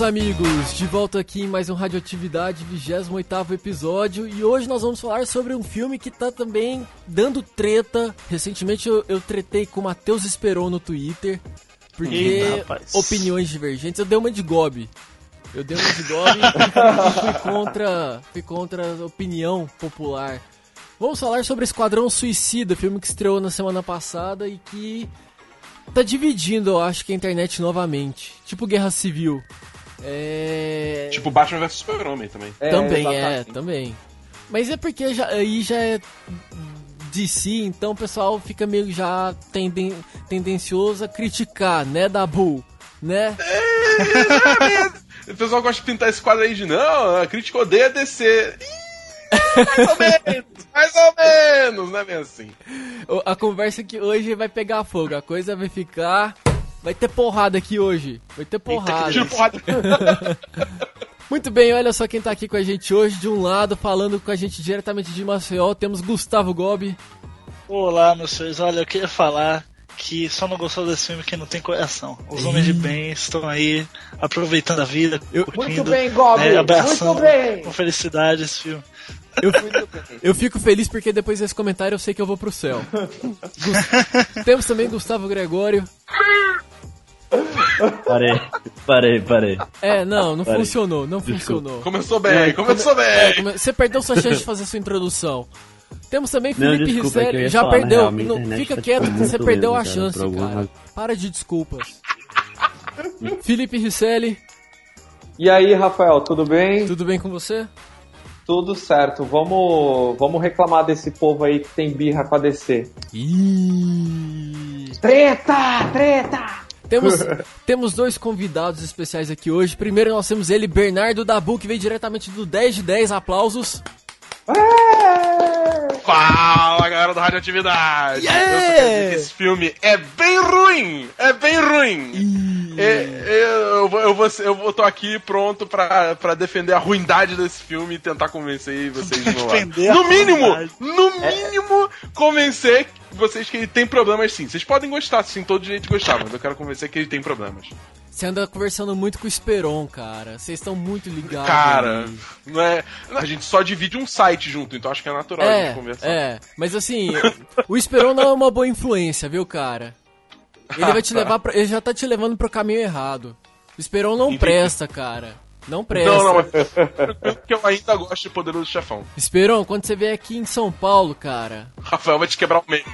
meus amigos, de volta aqui em mais um Radioatividade, 28 episódio, e hoje nós vamos falar sobre um filme que tá também dando treta. Recentemente eu, eu tretei com o Matheus Esperon no Twitter, porque Eita, opiniões divergentes, eu dei uma de Gobi. Eu dei uma de Gobi e fui contra, fui contra a opinião popular. Vamos falar sobre Esquadrão Suicida, filme que estreou na semana passada e que tá dividindo, eu acho que a internet novamente. Tipo Guerra Civil. É. Tipo Batman vs Super-Homem também. É, também, é, também. Mas é porque já, aí já é DC, então o pessoal fica meio já tenden, tendencioso a criticar, né, Dabu? Né? O pessoal gosta de pintar esse quadro aí de não, a crítica odeia DC. Ih, mais ou menos, mais ou menos, não é bem assim. A conversa que hoje vai pegar fogo, a coisa vai ficar. Vai ter porrada aqui hoje. Vai ter porrada. Tira porrada. Muito bem, olha só quem tá aqui com a gente hoje. De um lado, falando com a gente diretamente de Maceió, temos Gustavo Gobi. Olá, meus senhores. Olha, eu queria falar que só não gostou desse filme quem não tem coração. Os homens de bem estão aí aproveitando a vida, Eu- curtindo, Muito bem, Gobi, né, abraçando muito bem. com felicidade esse filme. Eu, eu fico feliz porque depois desse comentário eu sei que eu vou pro céu. Gus- Temos também Gustavo Gregório. Parei, parei, parei. É, não, não Parei. funcionou, não funcionou. Começou bem, começou É, bem. come- Você perdeu sua chance de fazer sua introdução. Temos também Não, Felipe desculpa, é Já falar, na perdeu. real, Não, fica tá quieto, você perdeu a lenta, cara, chance, cara. razão. Para de desculpas. Felipe Risselli, E aí, Rafael, tudo bem? tudo bem com você? Tudo certo. Vamos, vamos reclamar desse povo aí que tem birra com a DC. Ih. Treta! Treta! Temos, temos dois convidados especiais aqui hoje. Primeiro nós temos ele, Bernardo Dabu, que veio diretamente do 10 de 10. Aplausos. É! Fala, galera do Radioatividade. Yeah! Eu só quero dizer que esse filme é bem ruim. É bem ruim. É, eu, vou, eu, vou, eu vou- tô aqui pronto pra, pra defender a ruindade desse filme e tentar convencer vocês meu a No mínimo, ruindade. no mínimo, convencer vocês que ele tem problemas sim. Vocês podem gostar, sim, todo direito de gostar, mas eu quero convencer que ele tem problemas. Você anda conversando muito com o Esperon, cara. Vocês estão muito ligados. Cara, não é. A gente só divide um site junto, então acho que é natural a É, gente conversar. é. Mas assim, o Esperon não é uma boa influência, viu, cara? Ele vai te levar pra, Ele já tá te levando pro caminho errado. O Esperon não presta, cara. Não presta. Não, não, mas porque eu ainda gosto de Poderoso Chefão. Esperon, quando você vier aqui em São Paulo, cara. Rafael vai te quebrar o meio.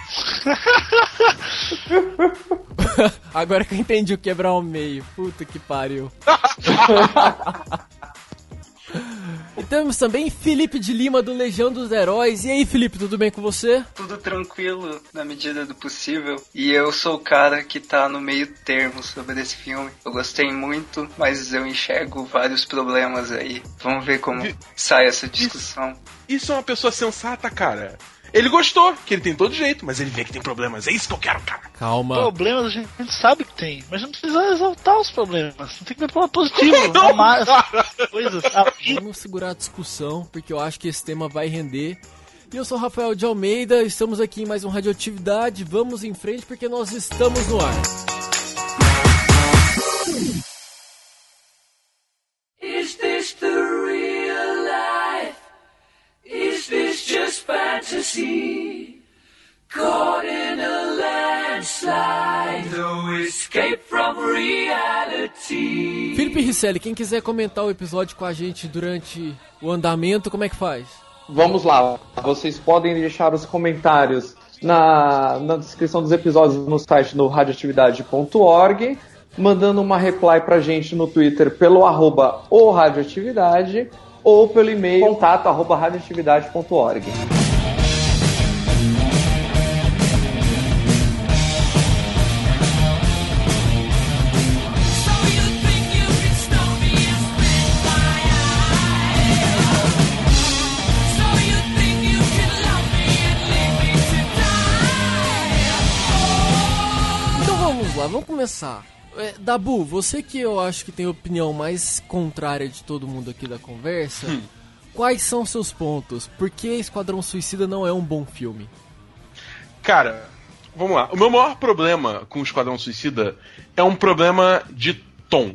Agora que eu entendi o quebrar ao meio. Puta que pariu. e temos também Felipe de Lima do Legião dos Heróis. E aí, Felipe, tudo bem com você? tudo tranquilo na medida do possível. E eu sou o cara que tá no meio termo sobre esse filme. Eu gostei muito, mas eu enxergo vários problemas aí. Vamos ver como Vi- sai essa discussão. Isso é uma pessoa sensata, cara. Ele gostou, que ele tem todo jeito, mas ele vê que tem problemas. É isso que eu quero, cara. Calma. Problemas a gente, a gente sabe que tem, mas não precisa exaltar os problemas. Não tem que ver pelo positivo. amar as coisas, sabe? Vamos segurar a discussão, porque eu acho que esse tema vai render. E eu sou Rafael de Almeida, estamos aqui em mais um Radioatividade. Vamos em frente porque nós estamos no ar. Fantasy? Caught in a landslide, no escape from reality. Felipe Risselli, quem quiser comentar o episódio com a gente durante o andamento, como é que faz? Vamos lá. Vocês podem deixar os comentários na, na descrição dos episódios no site no radioatividade.org, mandando uma reply pra gente no Twitter pelo arroba o radioatividade ou pelo e-mail contato arroba radioatividade.org. So you think you can stop me and split my eye? So you think you can love me and leave me to die? Então vamos lá, vamos começar. É, Dabu, você que eu acho que tem a opinião mais contrária de todo mundo aqui da conversa, quais são seus pontos? Por que Esquadrão Suicida não é um bom filme? Cara, vamos lá. O meu maior problema com o Esquadrão Suicida é um problema de tom.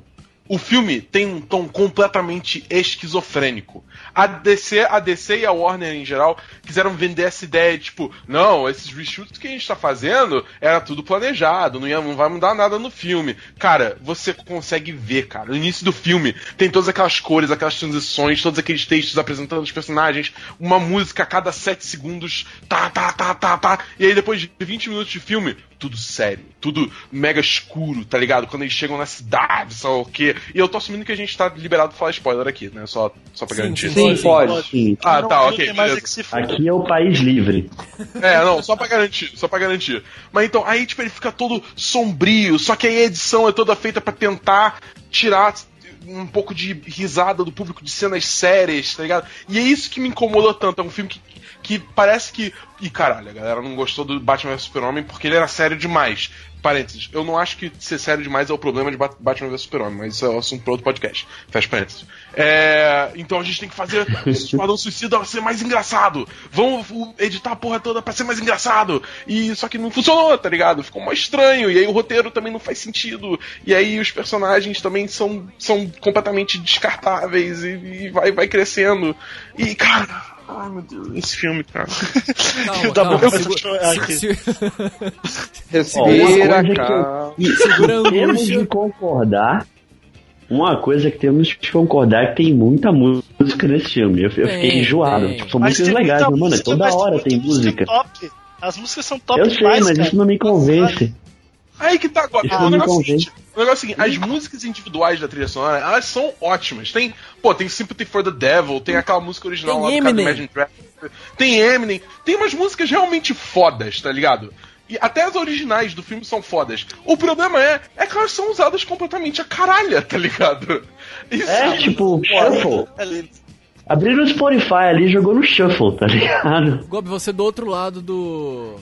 O filme tem um tom completamente esquizofrênico. A DC, a DC e a Warner em geral quiseram vender essa ideia de tipo, não, esses reshoots que a gente tá fazendo era tudo planejado, não, ia, não vai mudar nada no filme. Cara, você consegue ver, cara. No início do filme tem todas aquelas cores, aquelas transições, todos aqueles textos apresentando os personagens, uma música a cada 7 segundos, tá, tá, tá, tá, tá. E aí depois de 20 minutos de filme, tudo sério, tudo mega escuro, tá ligado? Quando eles chegam na cidade, lá o quê. E eu tô assumindo que a gente tá liberado pra falar spoiler aqui, né? Só, só pra Sim, garantir. Sim, pode. Sim. Ah, tá, ok. É. Aqui é o país livre. É, não, só pra garantir, só pra garantir. Mas então, aí, tipo, ele fica todo sombrio, só que aí a edição é toda feita pra tentar tirar um pouco de risada do público de cenas sérias, tá ligado? E é isso que me incomodou tanto. É um filme que, que parece que. E caralho, a galera não gostou do Batman vs Super-Homem porque ele era sério demais. Parênteses, eu não acho que ser sério demais é o problema de Bat- Batman vs Super-Homem, mas isso é um assunto para outro podcast. Fecha parênteses. É, então a gente tem que fazer o Esquadrão Suicida ser mais engraçado. Vamos editar a porra toda pra ser mais engraçado. E só que não funcionou, tá ligado? Ficou mais estranho. E aí o roteiro também não faz sentido. E aí os personagens também são, são completamente descartáveis e, e vai, vai crescendo. E, cara. Ai meu Deus, esse filme, cara. Calma, O da calma. boca segu- se- Respira, que calma. E Segura a temos de concordar. Uma coisa que temos que concordar é que tem muita música nesse filme. Eu, eu Tem, fiquei enjoado. tem. Tipo, são músicas legais, mas, mano, música, toda hora tem música. top. As músicas são top Eu sei, demais, mas cara. isso não me convence. Aí que tá agora. Isso não me convence. O negócio é o seguinte, as músicas individuais da trilha sonora, elas são ótimas. Tem, pô, tem Sympathy for the Devil, tem aquela música original Tem lá do cara do Eminem. Imagine Dragons, tem Eminem, tem umas músicas realmente fodas, tá ligado? E até as originais do filme são fodas. O problema é, é que elas são usadas completamente a caralha, tá ligado? Isso É, tipo, shuffle. É. Abriram o Spotify ali e jogou no shuffle, tá ligado? Gob, você do outro lado do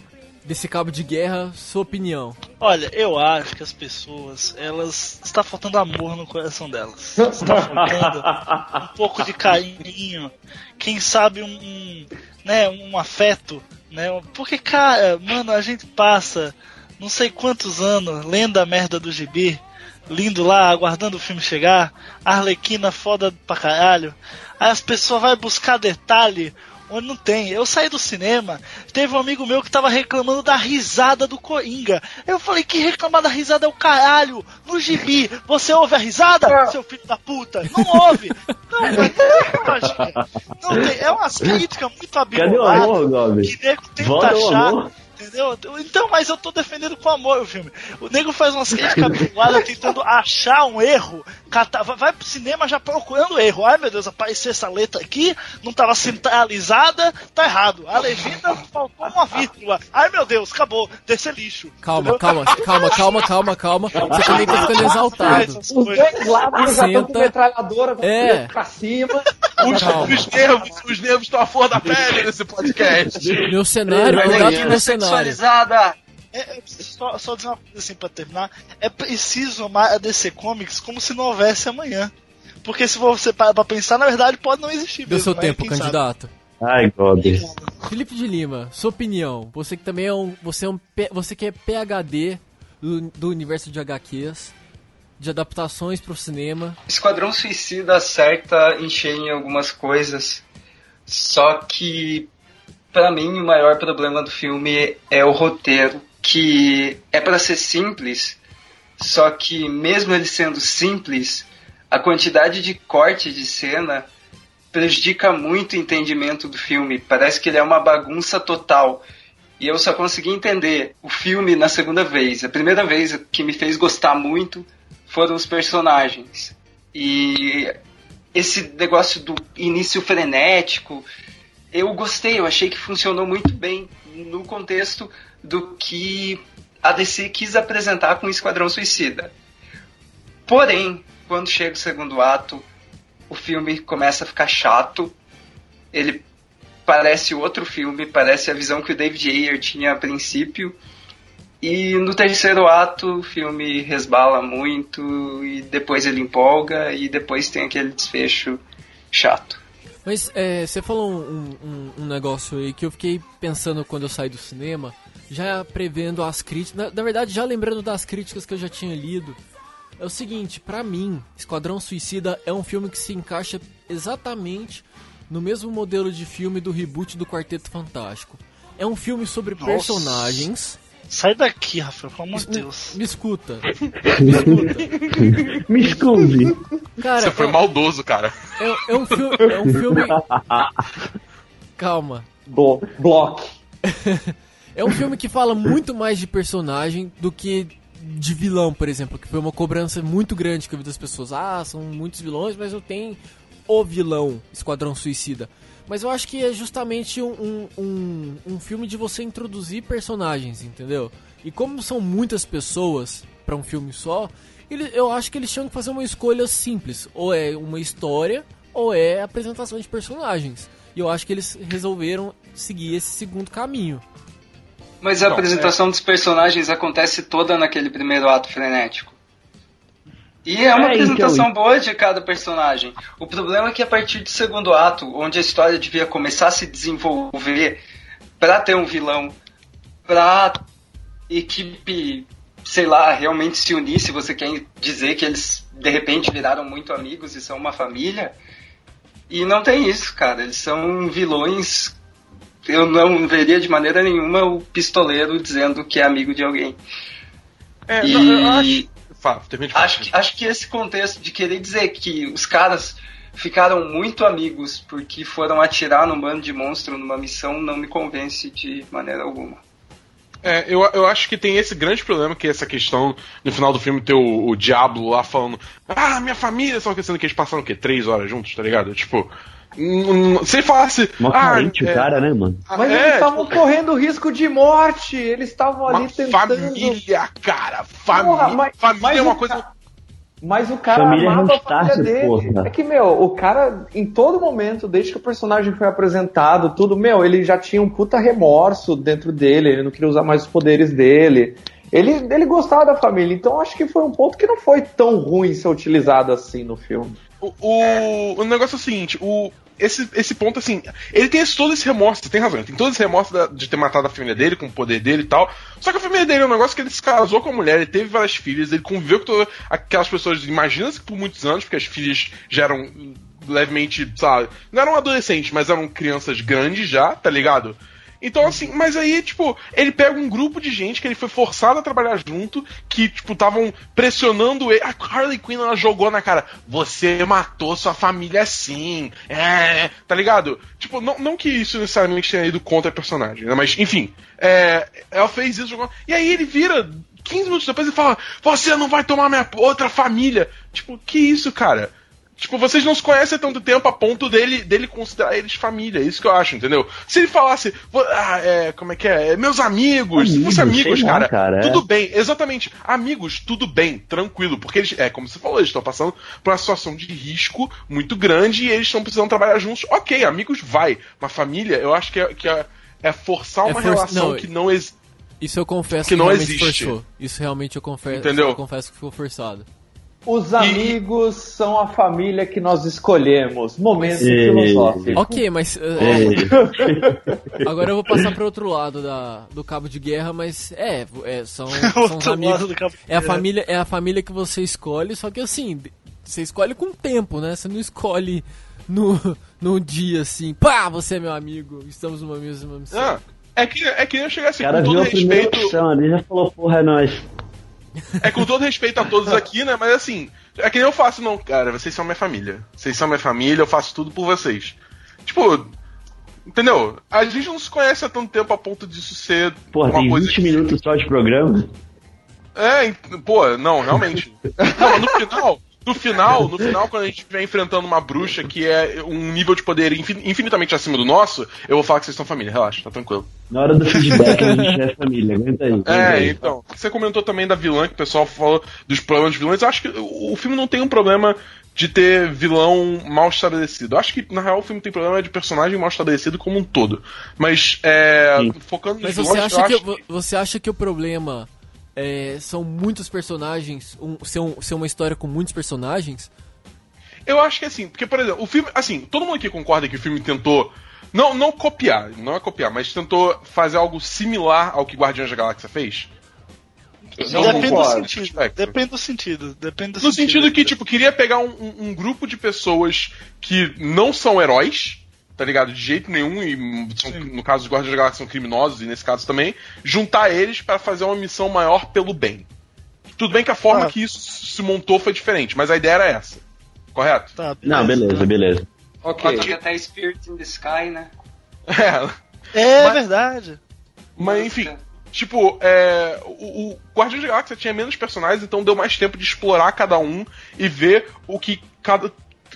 desse cabo de guerra, sua opinião. Olha, eu acho que as pessoas, elas. Está faltando amor no coração delas. Está faltando um pouco de carinho. Quem sabe um, um, né, um afeto. Né? Porque, cara, mano, a gente passa não sei quantos anos lendo a merda do gibi. Lindo lá, aguardando o filme chegar. Arlequina foda pra caralho. Aí as pessoas vão buscar detalhe onde não tem. Eu saí do cinema, teve um amigo meu que tava reclamando da risada do Coringa. Eu falei, que reclamar da risada é o caralho. No gibi, você ouve a risada, seu filho da puta? Não ouve. Não, não tem lógica. Não tem, é umas críticas muito Cadê o amor, Gob? que nego tenta Volta o achar. Entendeu? Então, mas eu tô defendendo com amor o filme. O nego faz umas críticas abaladas tentando achar um erro. vai- pro cinema já procurando erro. Ai meu Deus, apareceu essa letra aqui, não tava centralizada, tá errado. A legenda faltou uma vírgula. Ai meu Deus, acabou, desse lixo. Calma, calma, calma, calma, calma, calma. Você também tá ficando exaltado. Os dois lados já estão com metralhadora É. pra cima. Os, os nervos, os nervos estão à flor da pele nesse podcast. Meu cenário, cuidado aí, com meu cenário. Sexualizada! É, é, só, só dizer uma coisa assim pra terminar. É preciso amar a DC Comics como se não houvesse amanhã. Porque se você parar pra pensar, na verdade pode não existir Deu mesmo, seu né? tempo, Quem sabe? candidato. Ai, Gob. Felipe de Lima, sua opinião. Você que também é um. Você é um. P- Você que é PHD do, do universo de HQs, de adaptações pro cinema. Esquadrão Suicida acerta em cheio em algumas coisas, só que pra mim o maior problema do filme é o roteiro, que é pra ser simples, só que mesmo ele sendo simples, a quantidade de corte de cena prejudica muito o entendimento do filme. Parece que ele é uma bagunça total. E eu só consegui entender o filme na segunda vez. A primeira vez que me fez gostar muito foram os personagens. E esse negócio do início frenético, eu gostei, eu achei que funcionou muito bem no contexto do que a DC quis apresentar com o Esquadrão Suicida. Porém, quando chega o segundo ato, o filme começa a ficar chato. Ele parece outro filme, parece a visão que o David Ayer tinha a princípio. E no terceiro ato o filme resbala muito e depois ele empolga e depois tem aquele desfecho chato. Mas é, você falou um, um- um negócio aí que eu fiquei pensando quando eu saí do cinema, já prevendo as críticas. Na, na verdade, já lembrando das críticas que eu já tinha lido é o seguinte, pra mim, Esquadrão Suicida é um filme que se encaixa exatamente no mesmo modelo de filme do reboot do Quarteto Fantástico. É um filme sobre Nossa. personagens. Sai daqui, Rafael, pelo amor de Deus. me escuta. Me escuta. Me esconde. Cara, Você foi é, maldoso, cara. é, é um filme. É um filme. Calma. Blo block. É um filme que fala muito mais de personagem do que de vilão, por exemplo, que foi uma cobrança muito grande que eu vi das pessoas. Ah, são muitos vilões, mas eu tenho o vilão, Esquadrão Suicida. Mas eu acho que é justamente um, um, um filme de você introduzir personagens, entendeu? E como são muitas pessoas para um filme só, ele, eu acho que eles tinham que fazer uma escolha simples. Ou é uma história, ou é apresentação de personagens. E eu acho que eles resolveram seguir esse segundo caminho. Mas a Não, apresentação dos personagens acontece toda naquele primeiro ato frenético. E é uma É, então, apresentação boa de cada personagem. O problema é que a partir do segundo ato, onde a história devia começar a se desenvolver pra ter um vilão, pra equipe, sei lá, realmente se unir, se você quer dizer que eles de repente viraram muito amigos e são uma família. E não tem isso, cara. Eles são vilões. Eu não veria de maneira nenhuma o pistoleiro dizendo que é amigo de alguém. É, E- não, eu acho. Fala, termina de falar. Acho que, acho que esse contexto de querer dizer que os caras ficaram muito amigos porque foram atirar num bando de monstro numa missão não me convence de maneira alguma. É, eu, eu acho que tem esse grande problema que é essa questão no final do filme ter o, o Diablo lá falando Ah, minha família, só que sendo que eles passaram o quê? Três horas juntos, tá ligado? Tipo, se falasse. Mó ah, carente o é, cara, né, mano? Mas é, eles estavam tipo, correndo risco de morte. Eles estavam ali tentando. família, cara. Família, Porra, mas- família mas é uma o coisa. ca- Mas o cara Família amava a família dele. porra. É que, meu, o cara, em todo momento, desde que o personagem foi apresentado, tudo, meu, ele já tinha um puta remorso dentro dele, ele não queria usar mais os poderes dele. Ele, ele gostava da família, então acho que foi um ponto que não foi tão ruim ser utilizado assim no filme. O, o, o negócio é o seguinte, o, esse, esse ponto, assim, ele tem esse- todo esse remorso, você tem razão, ele tem todo esse remorso da- de ter matado a família dele, com o poder dele e tal. Só que a família dele é um negócio que ele se casou com a mulher, ele teve várias filhas, ele conviveu com todas aquelas pessoas, imagina-se por muitos anos, porque as filhas já eram levemente, sabe, não eram adolescentes, mas eram crianças grandes já, tá ligado? Então, assim, mas aí, tipo, ele pega um grupo de gente que ele foi forçado a trabalhar junto, que, tipo, estavam pressionando ele. A Harley Quinn, ela jogou na cara, você matou sua família assim, é, tá ligado? Tipo, não, não que isso necessariamente tenha ido contra a personagem, né? Mas, enfim, é, ela fez isso, jogou... E aí ele vira, 15 minutos depois, e fala, você não vai tomar minha outra família. Tipo, que isso, cara? Tipo, vocês não se conhecem há tanto tempo a ponto dele, dele considerar eles família. É isso que eu acho, entendeu? Se ele falasse, ah, é, como é que é? É, Meus amigos, se fosse Amigos, amigos, cara, cara, é. tudo bem, exatamente. Amigos, tudo bem, tranquilo. Porque eles, é, como você falou, eles estão passando por uma situação de risco muito grande e eles estão precisando trabalhar juntos. Ok, amigos, vai. Mas família, eu acho que é, que é, é forçar É uma for- relação não, que não existe. Isso eu confesso Que que, não realmente existe. forçou. Isso realmente eu confesso, Entendeu? eu confesso que ficou forçado. Os amigos são a família que nós escolhemos. Momento E- filosófico. Ok, mas. uh, Agora eu vou passar pro outro lado da, do cabo de guerra, mas é, é, são, são os amigos. lado do cabo de É a guerra. família, é a família que você escolhe, só que assim, você escolhe com tempo, né? Você não escolhe no, no dia assim, pá, você é meu amigo, estamos numa mesma missão. Ah, é que, é que eu chegasse o cara com viu todo respeito. opção ali e já falou, porra, é nóis. É com todo respeito a todos aqui, né? Mas assim, é que nem eu faço, não, cara. Vocês são minha família. Vocês são minha família, eu faço tudo por vocês. Tipo, entendeu? A gente não se conhece há tanto tempo a ponto disso ser Porra, uma tem coisa 20 que- minutos só de programa. É, pô, não, realmente. não, no final, no final, no final, quando a gente estiver enfrentando uma bruxa que é um nível de poder infin- infinitamente acima do nosso, eu vou falar que vocês são família, relaxa, tá tranquilo. Na hora do feedback a gente é família, aguenta aí. aguenta É, aí. então. Você comentou também da vilã, que o pessoal falou dos problemas de vilões. Eu acho que o filme não tem um problema de ter vilão mal estabelecido. Eu acho que, na real, o filme tem problema de personagem mal estabelecido como um todo. Mas, é, Sim. focando nos Mas você vilões, acha, eu que, você acha que o problema é, são muitos personagens, um, ser, um- ser uma história com muitos personagens? Eu acho que assim, porque, por exemplo, o filme. Assim, todo mundo aqui concorda que o filme tentou. Não, não copiar, não é copiar, mas tentou fazer algo similar ao que Guardiões da Galáxia fez? Depende do sentido. Espectro. Depende do sentido. Depende do No sentido que, tipo, queria pegar um- um grupo de pessoas que não são heróis, tá ligado? De jeito nenhum, e são, no caso dos Guardiões da Galáxia são criminosos, e nesse caso também, juntar eles para fazer uma missão maior pelo bem. Tudo bem que a forma Ah. que isso se montou foi diferente, mas a ideia era essa. Correto? Tá, Não, beleza, beleza. Ok. Ter até Spirit in the Sky, né? É, É Mas- verdade. mas enfim, Tipo, é, o, o Guardiões da Galáxia tinha menos personagens, então deu mais tempo de explorar cada um e ver o que cada,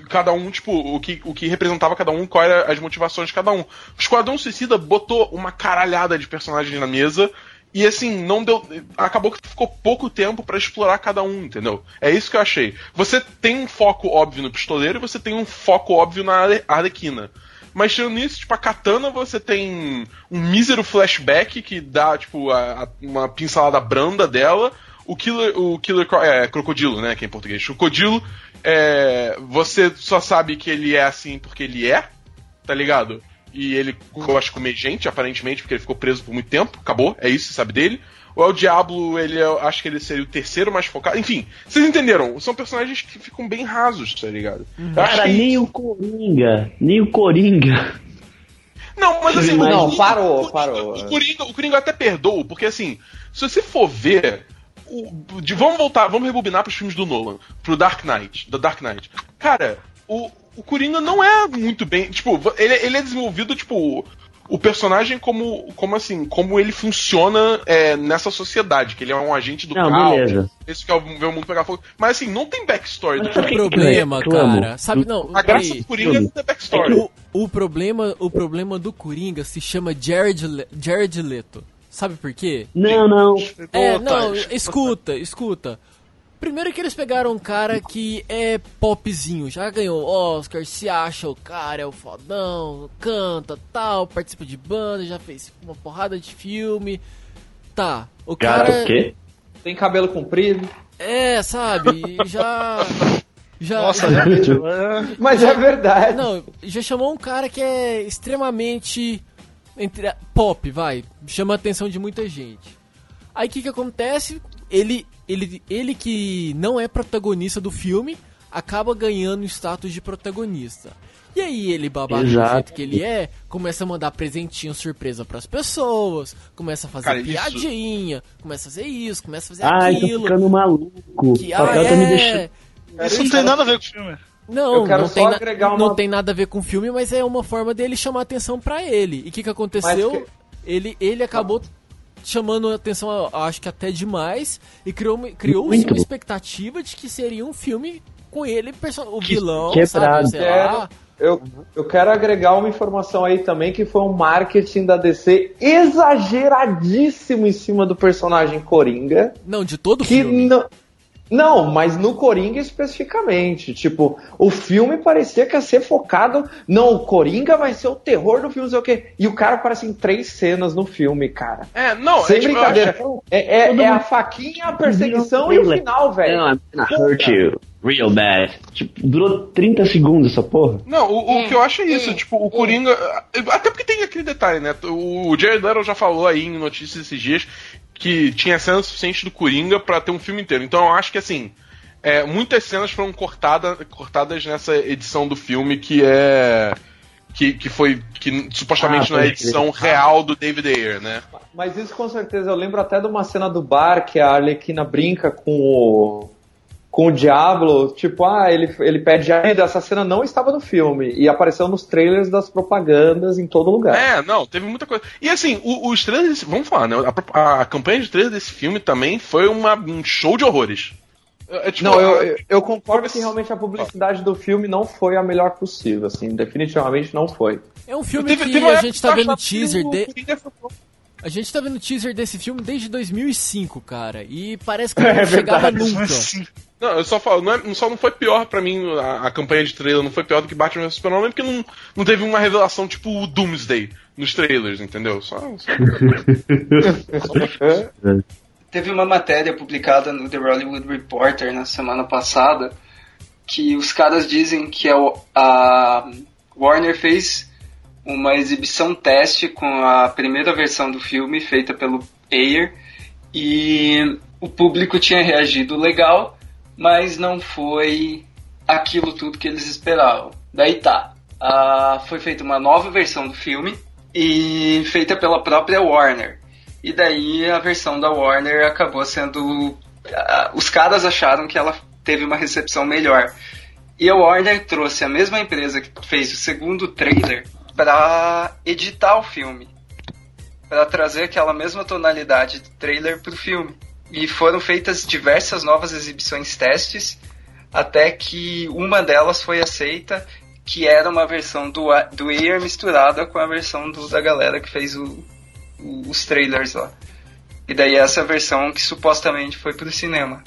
cada um, tipo, o que, o que representava cada um, quais eram as motivações de cada um. O Esquadrão Suicida botou uma caralhada de personagens na mesa. E assim, não deu. Acabou que ficou pouco tempo pra explorar cada um, entendeu? É isso que eu achei. Você tem um foco óbvio no pistoleiro e você tem um foco óbvio na Arle- Arlequina. Mas tirando isso, tipo, a Katana você tem um mísero flashback que dá, tipo, a- a- uma pincelada branda dela. O Killer, o Killer é, Crocodilo, né, que é em português. Crocodilo, é, você só sabe que ele é assim porque ele é, tá ligado? E ele gosta de comer gente, aparentemente, porque ele ficou preso por muito tempo. Acabou, é isso, você sabe dele. O El Diablo, ele eu acho que ele seria o terceiro mais focado. Enfim, vocês entenderam? São personagens que ficam bem rasos, tá ligado? Acho Cara, que- nem o Coringa, nem o Coringa. Não, mas assim. Não, o Coringa- parou, o Coringa- parou. O Coringa, o Coringa até perdoa, porque assim, se você for ver. O- de- vamos voltar, vamos rebobinar pros filmes do Nolan, pro Dark Knight, da Dark Knight. Cara, o, o Coringa não é muito bem. Tipo, ele, ele é desenvolvido, tipo. O personagem como, como assim, como ele funciona é, nessa sociedade, que ele é um agente do Não, caos, beleza. esse que é o, o mundo pegar fogo. Mas assim, não tem backstory do Mas O sabe Coringa. que eu problema, cara. Sabe, não. A graça peraí. do Coringa é não ter backstory. O, o problema, o problema do Coringa se chama Jared, Le- Jared Leto. Sabe por quê? Não, não. É, não, escuta, escuta. Primeiro que eles pegaram um cara que é popzinho, já ganhou Oscar, se acha o cara, é o fodão, canta, tal, participa de banda, já fez uma porrada de filme. Tá, o Cara, cara o quê? Tem cabelo comprido. é, sabe, já já Nossa, realmente. é- Mas é verdade. Não, já chamou um cara que é extremamente entre a- pop, vai, chama a atenção de muita gente. Aí o que que acontece? Ele, ele, ele que não é protagonista do filme acaba ganhando o status de protagonista. E aí ele, babaca do jeito que ele é, começa a mandar presentinho surpresa pras pessoas, começa a fazer Cara, isso- piadinha, começa a fazer isso, começa a fazer Ai, tô aquilo. ficando maluco. Que, ah, tá me é, deixando. Isso não tem nada a ver com o filme. Não, Eu quero não, só tem na- agregar uma- não tem nada a ver com o filme, mas é uma forma dele chamar atenção pra ele. E o que, que aconteceu? Que- Ele, ele acabou chamando a atenção, acho que até demais, e criou Muito. uma expectativa de que seria um filme com ele, o Que- vilão, quebrado. sabe? Sei Quero, lá. eu, eu quero agregar uma informação aí também que foi um marketing da DC exageradíssimo em cima do personagem Coringa. Não, de todo o Que filme. não. Não, mas no Coringa especificamente. Tipo, o filme parecia que ia ser focado. Não, o Coringa vai ser o terror do filme, não sei o quê. E o cara aparece em três cenas no filme, cara. É, não, Sem é, tipo, brincadeira. acho- É, é- é a faquinha, a perseguição e o final, velho. Não, I'm gonna hurt you. Real bad. Tipo, durou 30 segundos essa porra. Não, o, o que eu acho é isso, tipo, o Coringa. Até porque tem aquele detalhe, né? O Jared Leto já falou aí em notícias esses dias que tinha cenas suficientes do Coringa pra ter um filme inteiro. Então eu acho que assim. é, muitas cenas foram cortada, cortadas nessa edição do filme que é. Que, que foi. Que supostamente Ah, não é a edição real do David Ayer, né? Mas isso com certeza, eu lembro até de uma cena do bar que a Arlequina brinca com o com o Diablo, tipo, ah, ele, ele pede ajuda. Essa cena não estava no filme e apareceu nos trailers das propagandas em todo lugar. É, não, teve muita coisa. E assim, o- os trailers. desse- Vamos falar, né? A, a campanha de trailers desse filme também foi uma, um show de horrores. É, tipo, Não, eu, eu, eu concordo que realmente a publicidade do filme não foi a melhor possível, assim, definitivamente não foi. É um filme teve- que teve a gente tá eu vendo teaser o de... Coringa foi- A gente tá vendo teaser desse filme desde 2005, cara. E parece que não É chegava verdade. nunca. Não, eu só falo, não, é- só não foi pior pra mim, a, a campanha de trailer não foi pior do que Batman vs Superman, porque não, não teve uma revelação tipo o Doomsday nos trailers, entendeu? Só, só- Teve uma matéria publicada no The Hollywood Reporter na semana passada que os caras dizem que a, a Warner fez uma exibição teste com a primeira versão do filme feita pelo Ayer e o público tinha reagido legal, mas não foi aquilo tudo que eles esperavam. Daí tá, foi feita uma nova versão do filme e feita pela própria Warner. E daí a versão da Warner acabou sendo. os caras acharam que ela teve uma recepção melhor. E a Warner trouxe a mesma empresa que fez o segundo trailer para editar o filme, para trazer aquela mesma tonalidade do trailer pro filme. E foram feitas diversas novas exibições testes, até que uma delas foi aceita, que era uma versão do, do Air misturada com a versão do- da galera que fez o- o- os trailers lá. E daí essa versão que supostamente foi pro cinema.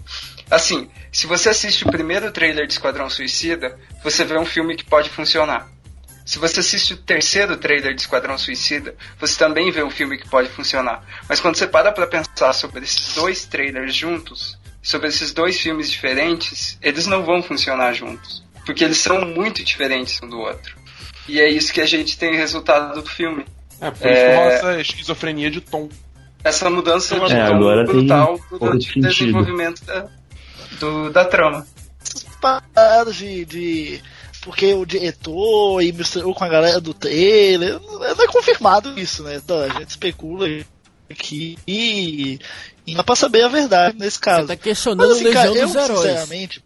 Assim, se você assiste o primeiro trailer de Esquadrão Suicida, você vê um filme que pode funcionar. Se você assiste o terceiro trailer de Esquadrão Suicida, você também vê um filme que pode funcionar. Mas quando você para pra pensar sobre esses dois trailers juntos, sobre esses dois filmes diferentes, eles não vão funcionar juntos. Porque eles são muito diferentes um do outro. E é isso que a gente tem resultado do filme. É, por isso rola essa esquizofrenia de tom. Essa mudança de É, tom agora tem brutal durante de o desenvolvimento da, do- da trama. essas paradas de, de. Porque o diretor e misturou com a galera do trailer. Não é confirmado isso, né? Então, a gente especula aqui e. E dá pra saber a verdade nesse Você caso. tá questionando Mas, assim, cara, eu, sinceramente,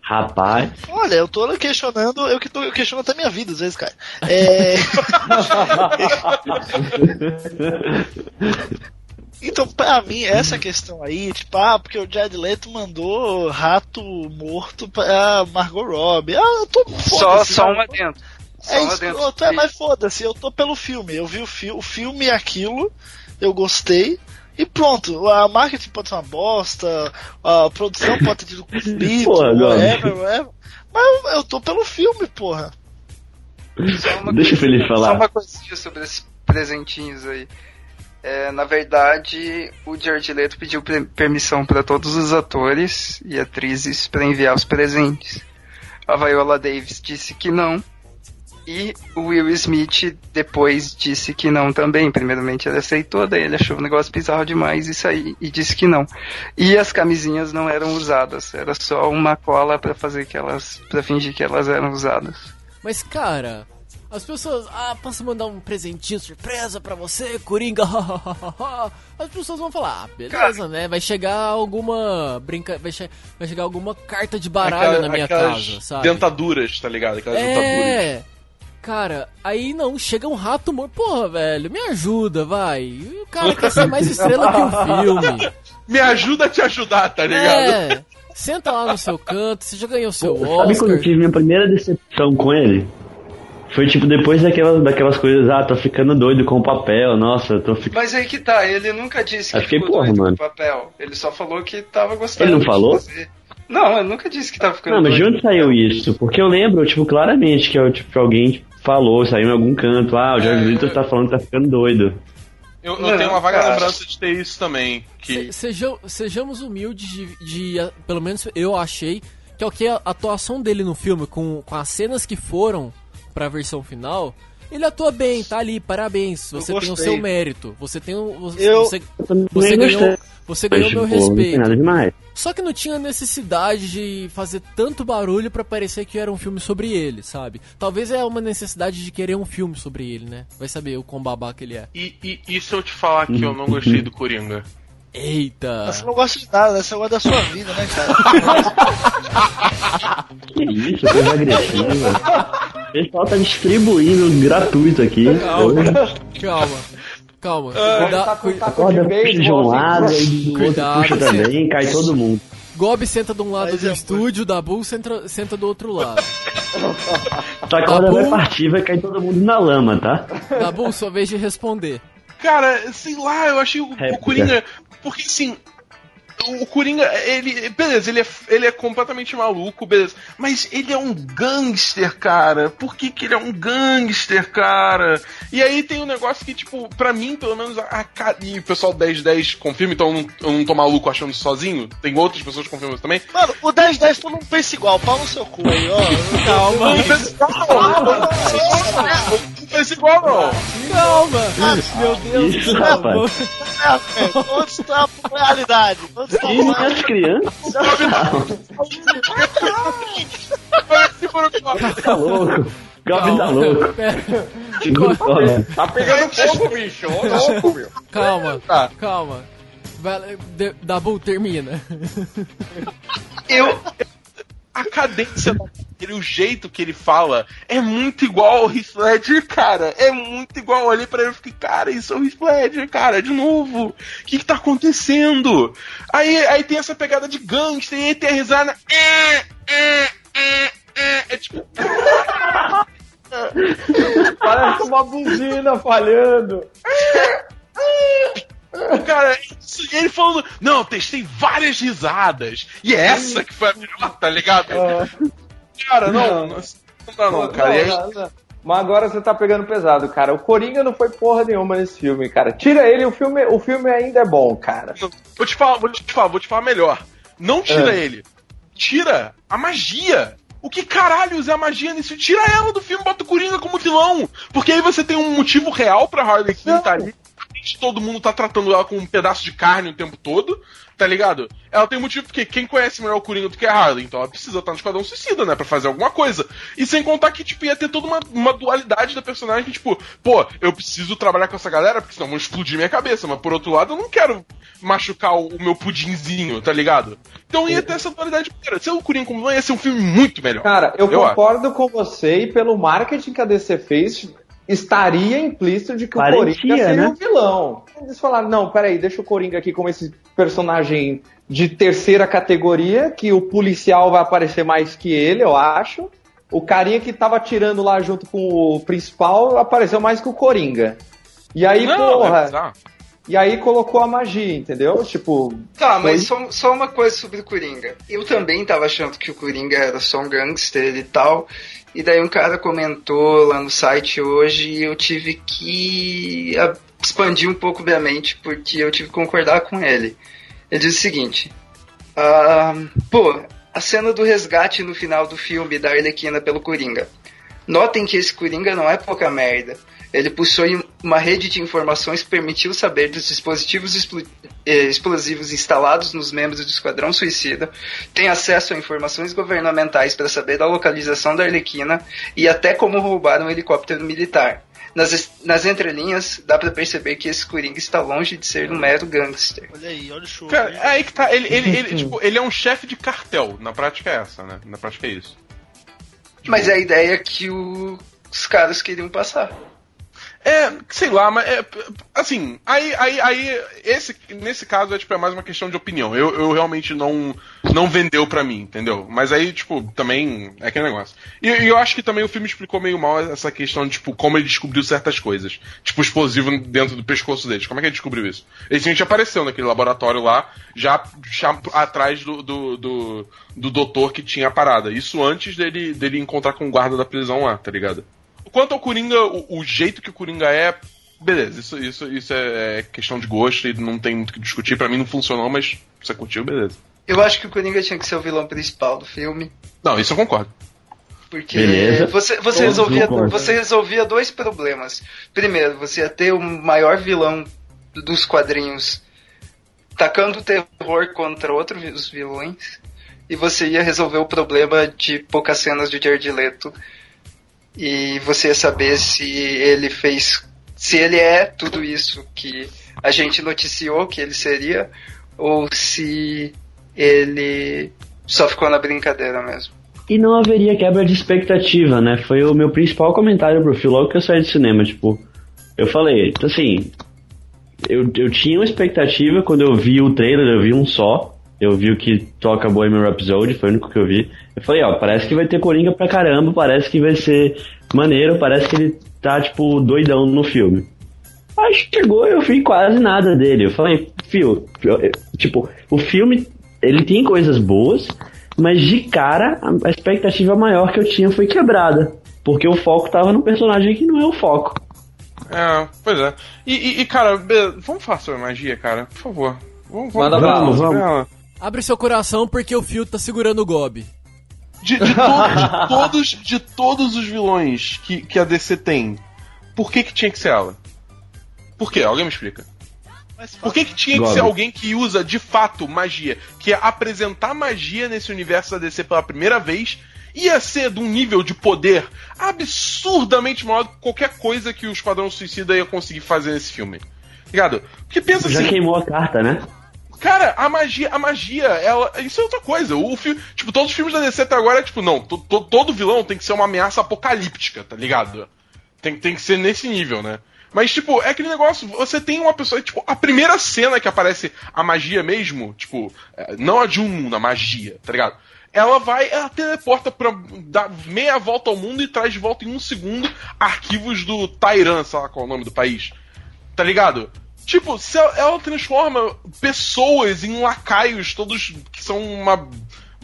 Rapaz, olha, eu tô questionando, eu que tô eu questiono até minha vida às vezes, cara. É... Então, pra mim, essa questão aí, tipo, ah, porque o Jared Leto mandou rato morto pra Margot Robbie. Ah, eu tô Só, só né? um adendo. Só É adendo. escroto, é, mas foda-se, eu tô pelo filme. Eu vi o, fi o filme e aquilo, eu gostei. E pronto, a marketing pode ser uma bosta, a produção pode ter tido conflito, Porra, whatever, whatever. Mas eu, eu tô pelo filme, porra. Uma Deixa o Felipe falar. Só uma coisinha sobre esses presentinhos aí. É, na verdade, o Jared Leto pediu permissão para todos os atores e atrizes para enviar os presentes. A Viola Davis disse que não. E o Will Smith depois disse que não também. Primeiramente ele aceitou, daí ele achou o negócio bizarro demais e saiu e disse que não. E as camisinhas não eram usadas, era só uma cola para fazer que elas, para fingir que elas eram usadas. Mas, cara, as pessoas. Ah, posso mandar um presentinho surpresa pra você, Coringa? As pessoas vão falar, ah, beleza, né? Vai chegar alguma. Brinca... Vai, che- vai chegar alguma carta de baralho Aquela- na minha casa, sabe? Dentaduras, tá ligado? Aquelas dentaduras. É. Cara, aí não, chega um rato morto. Porra, velho, me ajuda, vai. O cara quer ser mais estrela que o filme. Me ajuda a te ajudar, tá ligado? É. Senta lá no seu canto, você já ganhou seu sabe quando eu Oscar. tive minha primeira decepção com ele? Foi tipo depois daquelas, daquelas coisas, ah, tô ficando doido com o papel, nossa, tô ficando. Mas aí que tá, ele nunca disse que Eu fiquei, ficou porra, doido com mano. o papel. Ele só falou que tava gostando. Ele não de falou? fazer. Não, ele nunca disse que tava ficando Não, mas de doido. onde saiu isso? Porque eu lembro, tipo, claramente que, eu, tipo, que alguém falou, saiu em algum canto, ah, o George É. Lucas tá falando que tá ficando doido. Eu, eu Não, tenho uma vaga cara. lembrança de ter isso também. Que Se- seja- sejamos humildes de, de, ah, Pelo menos eu achei que é o que a atuação dele no filme, com, com as cenas que foram pra versão final, ele atua bem, tá ali, parabéns. Você tem o seu mérito. Você tem o. Você, Eu- você, Eu você ganhou, você ganhou Mas, meu pô, Não tem respeito. Só que não tinha necessidade de fazer tanto barulho pra parecer que era um filme sobre ele, sabe? Talvez é uma necessidade de querer um filme sobre ele, né? Vai saber o quão babaca ele é. E, e, e se eu te falar que eu não gostei do Coringa? Eita! Você não gosta de nada, né? Você gosta da sua vida, né, cara? Que isso, coisa agressiva. O pessoal tá distribuindo gratuito aqui. Calma, calma, calma. Cuida, tá cui- taco Acorda, puxa de um lado, assim. aí do outro Cuidado, puxa também, cai todo mundo. Gob senta de um lado Mas do é- estúdio, Dabu senta, senta do outro lado. Tua corda Tabu. vai partir, vai cair todo mundo na lama, tá? Dabu, sua vez de responder. Cara, sei lá, eu achei o, o Réplica. Coringa. Porque assim. O Coringa, ele. Beleza, ele é, ele é completamente maluco, beleza. Mas ele é um gangster, cara. Por que, que ele é um gangster, cara? E aí tem um negócio que, tipo, pra mim, pelo menos, a, a E o pessoal 1010 confirma, então eu não, eu não tô maluco achando isso sozinho. Tem outras pessoas que confirmam isso também. Mano, o 10-10 todo mundo pensa igual, pau no seu cu aí, ó. Calma. O parece igual, não. Calma! Meu Deus Isso, do céu. rapaz. Onde está a realidade? Onde está E minhas crianças? Tá louco. Goblin tá louco. Pera, Segura. Tá pegando fogo, bicho. Ô, louco, meu. calma, Tá. calma. Vai, de, Dabu, termina. Eu, A cadência dele, o jeito que ele fala, é muito igual ao Heath Ledger, cara. É muito igual. Olhei pra ele e fiquei, cara, isso é o Heath Ledger, cara, de novo. O que que tá acontecendo? Aí, aí tem essa pegada de gangster, e aí tem a risada. É, é, é, é. É tipo, Parece uma buzina falhando. Cara, isso, ele falando, não, eu testei várias risadas. E é essa que foi a melhor, tá ligado? Cara, não, não, não dá não, cara. E aí- Não, não. Mas agora você tá pegando pesado, cara. O Coringa não foi porra nenhuma nesse filme, cara. Tira ele, o filme, o filme ainda é bom, cara. Vou te falar, vou te falar, vou te falar melhor. Não tira É. ele. Tira a magia. O que caralhos é a magia nesse Tira ela do filme, bota o Coringa como vilão. Porque aí você tem um motivo real pra Harley Quinn tá ali. Todo mundo tá tratando ela com um pedaço de carne o tempo todo, tá ligado? Ela tem motivo porque quem conhece melhor o Coringa do que a Harley, então ela precisa estar no Esquadrão Suicida, né? Pra fazer alguma coisa. E sem contar que, tipo, ia ter toda uma, uma dualidade da personagem, que, tipo, pô, eu preciso trabalhar com essa galera, porque senão vão explodir minha cabeça, mas por outro lado, eu não quero machucar o, o meu pudinzinho, tá ligado? Então ia ter essa dualidade. Cara, se o Coringa como ia ser um filme muito melhor. Cara, eu, Eu concordo com você e pelo marketing que a DC fez, estaria implícito de que Parecia, o Coringa seria né? o vilão. Eles falaram, não, peraí, deixa o Coringa aqui como esse personagem de terceira categoria, que o policial vai aparecer mais que ele, eu acho. O carinha que tava tirando lá junto com o principal apareceu mais que o Coringa. E aí, Não, é porra, bizarro. E aí colocou a magia, entendeu? Tipo, Tá, mas Foi? só, só uma coisa sobre o Coringa. Eu também tava achando que o Coringa era só um gangster e tal. E daí um cara comentou lá no site hoje e eu tive que expandir um pouco minha mente porque eu tive que concordar com ele. Ele diz o seguinte: ah, Pô, a cena do resgate no final do filme da Arlequina pelo Coringa. Notem que esse Coringa não é pouca merda. Ele possui uma rede de informações que permitiu saber dos dispositivos eh, explosivos instalados nos membros do Esquadrão Suicida, tem acesso a informações governamentais para saber da localização da Arlequina e até como roubar um helicóptero militar. Nas, nas entrelinhas, dá para perceber que esse Coringa está longe de ser um mero gangster. Olha aí, olha o show. Cara, é aí que tá. Ele, ele, ele, tipo, ele é um chefe de cartel. Na prática é essa, né? Na prática é isso. Mas é a ideia que o- os caras queriam passar. É, sei lá, mas é, assim, aí, aí, aí esse, nesse caso é, tipo, é mais uma questão de opinião. Eu, eu realmente não, não vendeu pra mim, entendeu? Mas aí, tipo, também é aquele negócio. E, e eu acho que também o filme explicou meio mal essa questão de, tipo, como ele descobriu certas coisas. Tipo, explosivo dentro do pescoço deles. Como é que ele descobriu isso? Ele simplesmente apareceu naquele laboratório lá, já, já atrás do, do, do, do doutor que tinha a parada. Isso antes dele, dele encontrar com o guarda da prisão lá, tá ligado? Quanto ao Coringa, o, o jeito que o Coringa é, beleza, isso, isso, isso é, é questão de gosto e não tem muito o que discutir. Pra mim não funcionou, mas você curtiu, beleza. Eu acho que o Coringa tinha que ser o vilão principal do filme. Não, isso eu concordo. Porque Beleza. você, você, resolvia, você resolvia dois problemas. Primeiro, você ia ter o maior vilão dos quadrinhos tacando terror contra outros vilões. E você ia resolver o problema de poucas cenas de Jared Leto. E você ia saber se ele fez. Se ele é tudo isso que a gente noticiou que ele seria. Ou se ele só ficou na brincadeira mesmo. E não haveria quebra de expectativa, né? Foi o meu principal comentário pro filme logo que eu saí do cinema. Tipo, eu falei, assim, eu, eu tinha uma expectativa quando eu vi o trailer, eu vi um só. Eu vi o que toca Bohemian Rhapsody, foi o único que eu vi. Eu falei, ó, parece que vai ter Coringa pra caramba, parece que vai ser maneiro, parece que ele tá, tipo, doidão no filme. Aí chegou eu vi quase nada dele. Eu falei, fio, tipo, o filme, ele tem coisas boas, mas de cara, a- expectativa maior que eu tinha foi quebrada. Porque o foco tava no personagem que não é o foco. É, pois é. E, e- e, cara, vamos falar sobre magia, cara, por favor. Vamos, Manda falar bala, sobre vamos. Abre seu coração porque o Fio tá segurando o Gob. De, de to- de todos, de todos os vilões que, que a DC tem, Por que que tinha que ser ela? Por quê? Alguém me explica. Por que, que tinha que ser alguém que usa de fato magia? Que ia apresentar magia nesse universo da DC pela primeira vez ia ser de um nível de poder absurdamente maior do que qualquer coisa que o Esquadrão Suicida ia conseguir fazer nesse filme. Ligado? Porque pensa Já assim, queimou a carta, né? Cara, a magia, a magia, ela. Isso é outra coisa. O filme, tipo, todos os filmes da DC até agora é tipo, não, to- to- todo vilão tem que ser uma ameaça apocalíptica, tá ligado? Tem, tem que ser nesse nível, né? Mas, tipo, é aquele negócio, você tem uma pessoa, tipo, a primeira cena que aparece a magia mesmo, tipo, é, não a de um mundo, a magia, tá ligado? Ela vai, ela teleporta pra dar meia volta ao mundo e traz de volta em um segundo arquivos do Tairan, sei lá qual é o nome do país. Tá ligado? Tipo, se ela, transforma pessoas em lacaios, todos que são uma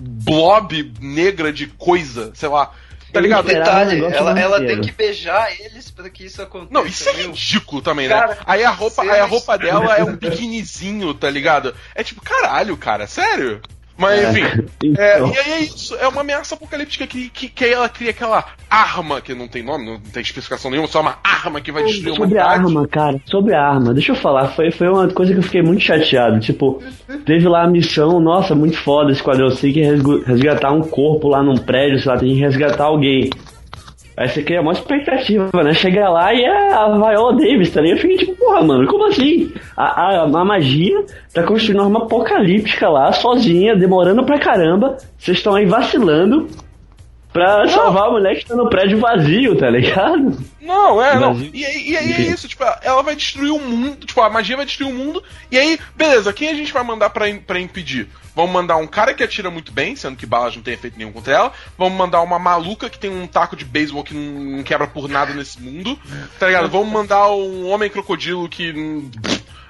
blob negra de coisa, sei lá. Tá ligado? Detalhe, negócio ela, ela tem que beijar eles pra que isso aconteça. Não, isso é viu? ridículo também, né? Cara, aí a roupa, aí a roupa dela é um biquinizinho, tá ligado? É tipo, caralho, cara, sério? Mas É. enfim. É, Então. e aí é isso, é uma ameaça apocalíptica que, que, que aí ela cria aquela arma que não tem nome, não tem especificação nenhuma, só uma arma que vai destruir a Sobre a arma, cara, sobre a arma, deixa eu falar, foi, foi uma coisa que eu fiquei muito chateado. Tipo, teve lá a missão, nossa, muito foda, Esquadrão tem que resgu- resgatar um corpo lá num prédio, sei lá, tem que resgatar alguém. Aí você cria uma expectativa, né? Chega lá e é a Viola Davis, tá ligado? Eu fiquei tipo, porra, mano, como assim? A, a, a magia tá construindo uma apocalíptica lá, sozinha, demorando pra caramba. Vocês estão aí vacilando pra salvar a mulher que tá no prédio vazio, tá ligado? Não, é, não. E, aí- e aí é isso, tipo, ela vai destruir o mundo, tipo, a magia vai destruir o mundo, e aí, beleza, quem a gente vai mandar pra, pra impedir? Vamos mandar um cara que atira muito bem, sendo que balas não tem efeito nenhum contra ela. Vamos mandar uma maluca que tem um taco de beisebol que não, não quebra por nada nesse mundo. Tá ligado? Vamos mandar um homem crocodilo que. hum,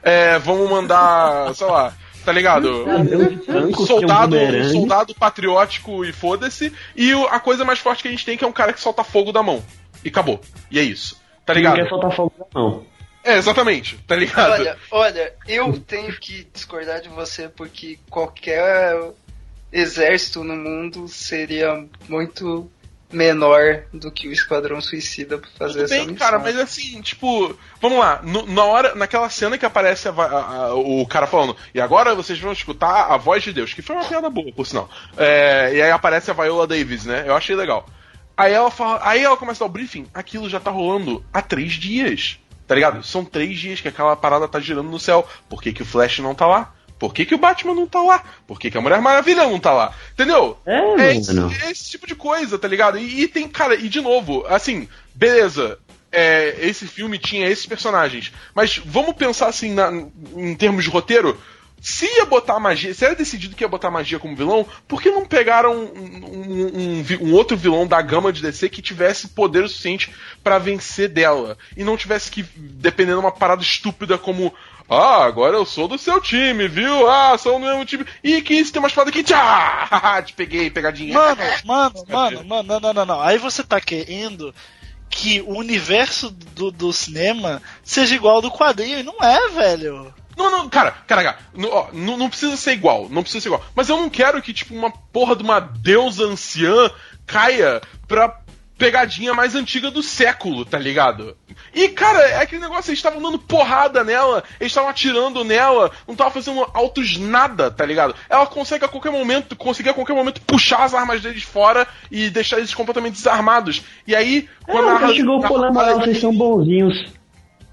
É, vamos mandar, sei lá, tá ligado? Um é um soldado, um soldado patriótico e foda-se. E a coisa mais forte que a gente tem que é um cara que solta fogo da mão. E acabou. E é isso. Tá ligado? quer soltar fogo não. É, exatamente. Tá ligado? Olha, olha, eu tenho que discordar de você porque qualquer exército no mundo seria muito menor do que o Esquadrão Suicida pra fazer Tudo essa bem, missão. cara, mas assim, tipo, vamos lá, no- na hora, naquela cena que aparece a a- a- o cara falando, e agora vocês vão escutar a voz de Deus, que foi uma piada boa, por sinal. É, e aí aparece a Viola Davis, né? Eu achei legal. Aí ela fala, aí ela começa a dar o briefing, aquilo já tá rolando há três dias. Tá ligado? São três dias que aquela parada tá girando no céu. Por que, que o Flash não tá lá? Por que, que o Batman não tá lá? Por que, que a Mulher Maravilha não tá lá? Entendeu? É, É esse, é esse tipo de coisa, tá ligado? E, e tem, cara, e de novo, assim, beleza. é, esse filme tinha esses personagens. Mas vamos pensar assim, na- em termos de roteiro. Se ia botar magia, se era decidido que ia botar magia como vilão, por que não pegaram um, um- um um outro vilão da gama de DC que tivesse poder o suficiente pra vencer dela? E não tivesse que depender de uma parada estúpida como. Ah, agora eu sou do seu time, viu? Ah, sou do mesmo time. E que isso tem uma espada aqui. Tchá! Te peguei, pegadinha. Mano, mano, mano, mano, não, não, não, não. Aí você tá querendo que o universo do, do cinema seja igual ao do quadrinho. E não é, velho. Não, não, cara, cara, cara, não, ó, não, não precisa ser igual, não precisa ser igual. Mas eu não quero que, tipo, uma porra de uma deusa anciã caia pra pegadinha mais antiga do século, tá ligado? E, cara, é aquele negócio, eles estavam dando porrada nela, eles estavam atirando nela, não estavam fazendo altos nada, tá ligado? Ela consegue a qualquer momento, conseguir a qualquer momento puxar as armas deles fora e deixar eles completamente desarmados. E aí, quando Não, a ela chegou a- falando, a- ah, vocês são bonzinhos.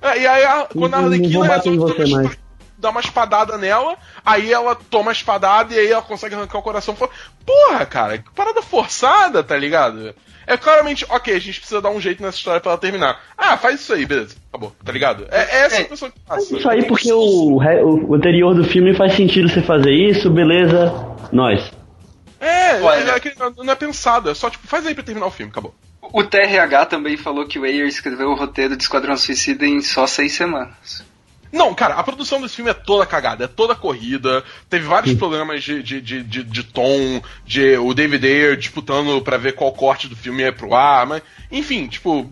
é, e aí, a- quando a Não- Arlequina resolve dar uma espadada nela, aí ela toma a espadada e aí ela consegue arrancar o coração fora. Porra, cara, que parada forçada, tá ligado? É claramente, ok, a gente precisa dar um jeito nessa história pra ela terminar. Ah, faz isso aí, beleza, acabou, tá ligado? É, é essa É. pessoa que passa. isso aí porque o, o anterior do filme faz sentido você fazer isso, beleza, nós. É, Olha. é, é que não é pensado, é só tipo, faz aí pra terminar o filme, acabou. O TRH também falou que o Ayer escreveu o roteiro de Esquadrão Suicida em só seis semanas. Não, cara, a produção desse filme é toda cagada, é toda corrida. Teve vários problemas de, de, de, de, de tom, de o David Ayer disputando pra ver qual corte do filme ia pro ar, mas. Enfim, tipo.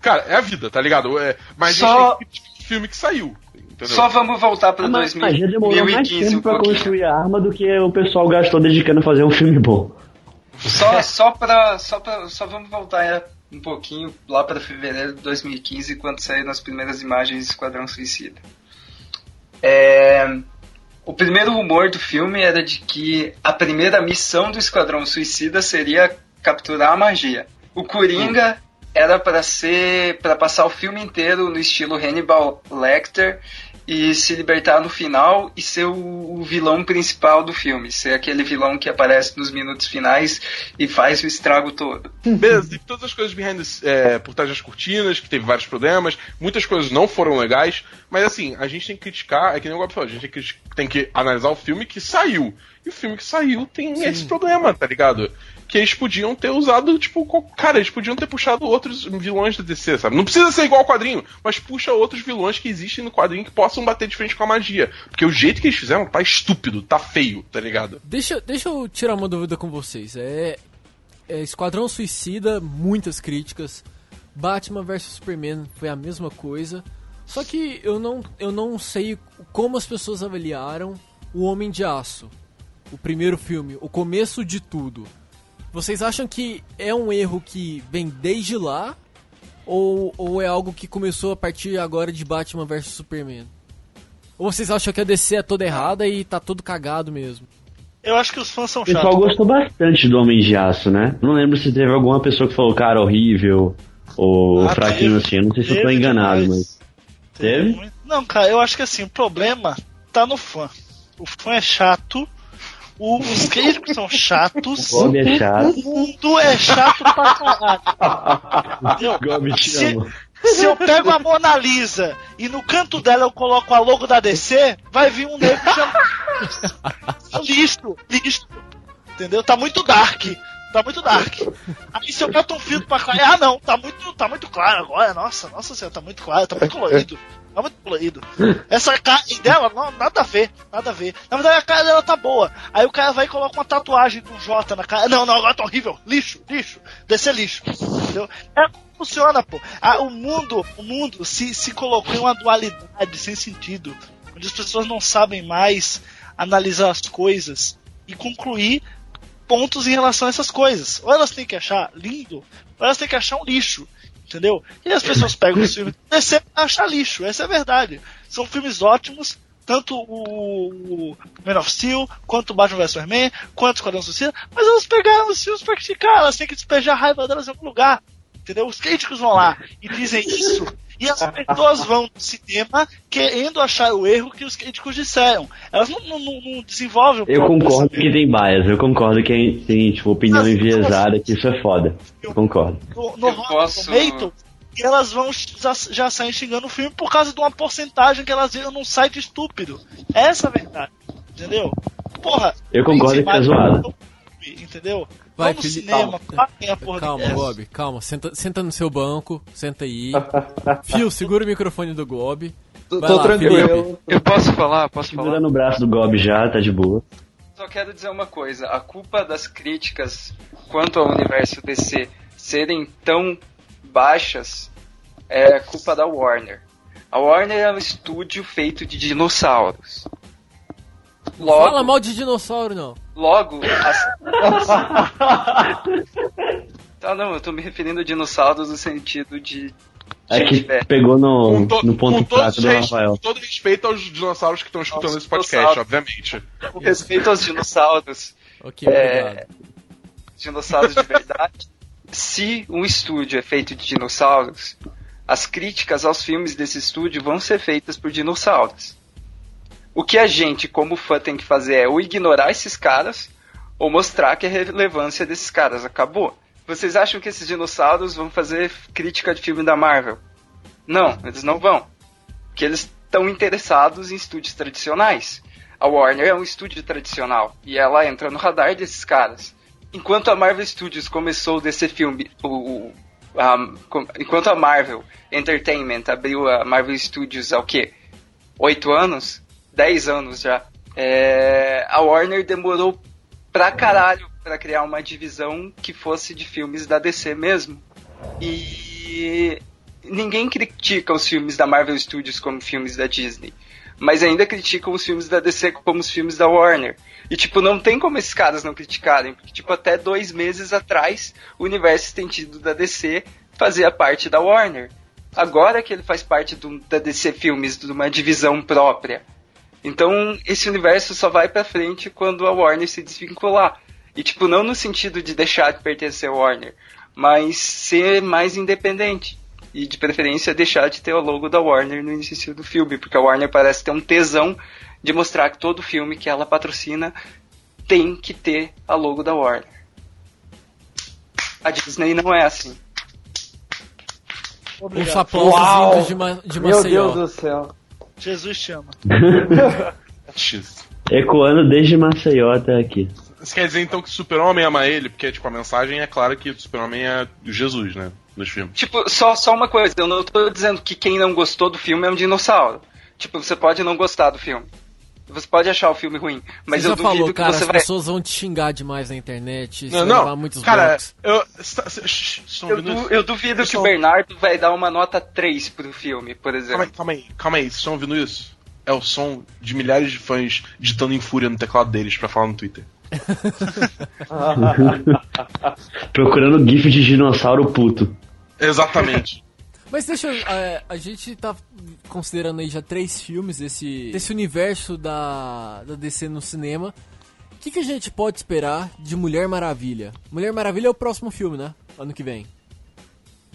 Cara, é a vida, tá ligado? É, mas Só- a gente tem filme que saiu. Entendeu? Só vamos voltar pra A ma- magia demorou mais 2015 tempo um pra pouquinho. construir a arma do que o pessoal gastou dedicando a fazer um filme bom. Só, só pra. Só pra. Só vamos voltar é, um pouquinho lá para fevereiro de 2015, quando saíram as primeiras imagens de Esquadrão Suicida. É, o primeiro rumor do filme era de que a primeira missão do Esquadrão Suicida seria capturar a magia. O Coringa era para ser para passar o filme inteiro no estilo Hannibal Lecter e se libertar no final e ser o, o vilão principal do filme, ser aquele vilão que aparece nos minutos finais e faz o estrago todo. Beleza, teve todas as coisas behind the, é, por trás das cortinas, que teve vários problemas, muitas coisas não foram legais, mas assim, a gente tem que criticar, é que nem o Gob falou, a gente tem que, tem que analisar o filme que saiu. E o filme que saiu tem esse problema, tá ligado? Que eles podiam ter usado, tipo, cara, eles podiam ter puxado outros vilões da DC, sabe? Não precisa ser igual ao quadrinho, mas puxa outros vilões que existem no quadrinho que possam bater de frente com a magia. Porque o jeito que eles fizeram tá estúpido, tá feio, tá ligado? Deixa, deixa eu tirar uma dúvida com vocês. É, é Esquadrão Suicida, muitas críticas. Batman vs Superman foi a mesma coisa. Só que eu não, eu não sei como as pessoas avaliaram o Homem de Aço. O primeiro filme, o começo de tudo. Vocês acham que é um erro que vem desde lá? Ou, ou é algo que começou a partir agora de Batman vs Superman? Ou vocês acham que a DC é toda errada e tá tudo cagado mesmo? Eu acho que os fãs são O pessoal chatos. gostou bastante do Homem de Aço, né? Não lembro se teve alguma pessoa que falou, cara, horrível, ou Ah, fraquinho teve. assim. Eu não sei se eu tô Teve enganado, demais. mas. Teve? muito- Não, cara, eu acho que assim, o problema tá no fã. O fã é chato, os críticos são chatos, Gob é chato. o mundo é chato pra caralho. Te Se-. Se eu pego a Mona Lisa e no canto dela eu coloco a logo da DC, vai vir um nego chamando. lixo, lixo. Entendeu? Tá muito dark. Tá muito dark. Aí se eu boto um filtro pra clarear, ah não, tá muito, tá muito claro agora. Nossa, nossa senhora, tá muito claro, tá muito colorido. Tá muito colorido. Essa cara dela, não, nada a ver, nada a ver. Na verdade a cara dela tá boa. Aí o cara vai e coloca uma tatuagem do J na cara. Não, não, agora tá horrível. Lixo, lixo. Descer lixo. Entendeu? É funciona, pô. Ah, o mundo, o mundo se, se colocou em uma dualidade sem sentido. Onde as pessoas não sabem mais analisar as coisas e concluir pontos em relação a essas coisas. Ou elas têm que achar lindo, ou elas têm que achar um lixo. Entendeu? E as pessoas pegam os filmes e DC pra achar lixo, essa é a verdade. São filmes ótimos, tanto o, o Man of Steel, quanto o Batman vs Superman, quanto o Esquadrão Suicida, mas elas pegaram os filmes pra criticar, elas têm que despejar a raiva delas em algum lugar. Entendeu? Os críticos vão lá e dizem isso, e as pessoas vão no cinema querendo achar o erro que os críticos disseram. Elas não, não- não- não desenvolvem o Eu concordo que tem bias, eu concordo que tem, tem tipo, opinião enviesada, que isso é foda. Eu concordo. no, no Eu posso- e elas vão já, já sair xingando o filme por causa de uma porcentagem que elas viram num site estúpido. Essa é a verdade. Entendeu? Porra. Eu concordo que é zoado. Entendeu? Vai, Vamos Felipe, cinema, calma. paguem a porra Calma, Gob, calma. Senta, senta no seu banco, senta aí. Fio, segura o microfone do Gob. Tô, Vai tô lá, tranquilo. Eu posso falar? Posso falar? Segura no braço do Gob já, tá de boa. Só quero dizer uma coisa, a culpa das críticas quanto ao universo DC serem tão baixas é culpa da Warner. A Warner é um estúdio feito de dinossauros. Logo, Fala mal de dinossauro, não. Logo as... Tá, não, eu tô me referindo a dinossauros no sentido de É que velha. pegou no, to- no ponto fraco do Rafael. com todo respeito aos dinossauros que estão escutando Aos esse podcast, obviamente. Com respeito aos dinossauros, Ok. É, dinossauros de verdade. Se um estúdio é feito de dinossauros, as críticas aos filmes desse estúdio vão ser feitas por dinossauros. O que a gente, como fã, tem que fazer é ou ignorar esses caras ou mostrar que a relevância desses caras acabou. Vocês acham que esses dinossauros vão fazer crítica de filme da Marvel? Não, eles não vão. Porque eles estão interessados em estúdios tradicionais. A Warner é um estúdio tradicional e ela entra no radar desses caras. Enquanto a Marvel Studios começou desse filme, o, a- enquanto a Marvel Entertainment abriu a Marvel Studios há o quê? Oito anos? Dez anos já. É, a Warner demorou pra caralho pra criar uma divisão que fosse de filmes da DC mesmo. E ninguém critica os filmes da Marvel Studios como filmes da Disney, mas ainda criticam os filmes da DC como os filmes da Warner. E tipo, não tem como esses caras não criticarem, porque tipo, até dois meses atrás, o universo estendido da DC fazia parte da Warner. Agora que ele faz parte do, da DC Filmes, de uma divisão própria. Então, esse universo só vai pra frente quando a Warner se desvincular. E, tipo, não no sentido de deixar de pertencer à Warner, mas ser mais independente. E, de preferência, deixar de ter o logo da Warner no início do filme, porque a Warner parece ter um tesão de mostrar que todo filme que ela patrocina tem que ter a logo da Warner. A Disney não é assim. Os Obrigado. aplausos Uau! vindos de, Ma de Meu Maceió. Deus do céu. Jesus te ama. X. Ecoando desde Maceió até aqui. Isso quer dizer então que o Super-Homem ama ele, porque tipo, a mensagem é clara que o Super-Homem é Jesus, né? Nos filmes. Tipo, só, só uma coisa, eu não tô dizendo que quem não gostou do filme é um dinossauro. Tipo, você pode não gostar do filme. Você pode achar o filme ruim, mas você eu já duvido falou, que cara, você as vai. pessoas vão te xingar demais na internet, Não, não. levar muitos cara, blocos. eu. Eu, du- eu duvido que Pessoal- o Bernardo vai dar uma nota 3 pro filme, por Calma exemplo. aí, calma aí, calma aí, vocês estão ouvindo isso? É o som de milhares de fãs digitando em fúria no teclado deles pra falar no Twitter. Procurando gif de dinossauro puto. Exatamente. Mas deixa eu. é, a gente tá considerando aí já três filmes desse, desse universo da, da DC no cinema. O que, que a gente pode esperar de Mulher Maravilha? Mulher Maravilha é o próximo filme, né? Ano que vem.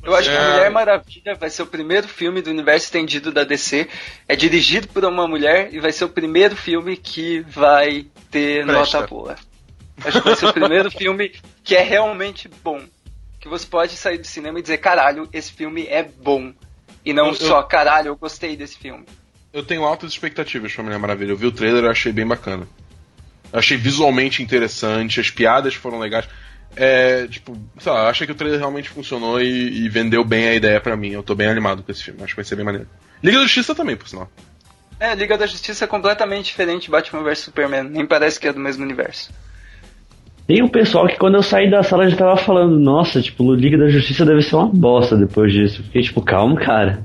Eu acho que É. a Mulher Maravilha vai ser o primeiro filme do universo estendido da DC. É dirigido por uma mulher e vai ser o primeiro filme que vai ter Presta. nota boa. Acho que vai ser o primeiro filme que é realmente bom. Que você pode sair do cinema e dizer, caralho, esse filme é bom. E não Eu- eu- só, caralho, eu gostei desse filme. Eu tenho altas expectativas pra Mulher Maravilha. Eu vi o trailer e achei bem bacana. Eu achei visualmente interessante, as piadas foram legais. É, tipo, sei lá, eu achei que o trailer realmente funcionou e, e vendeu bem a ideia pra mim. Eu tô bem animado com esse filme, acho que vai ser bem maneiro. Liga da Justiça também, por sinal. É, Liga da Justiça é completamente diferente de Batman vs Superman. Nem parece que é do mesmo universo. Tem um pessoal que quando eu saí da sala já tava falando, nossa, tipo, o Liga da Justiça deve ser uma bosta depois disso. Fiquei tipo, calma, cara.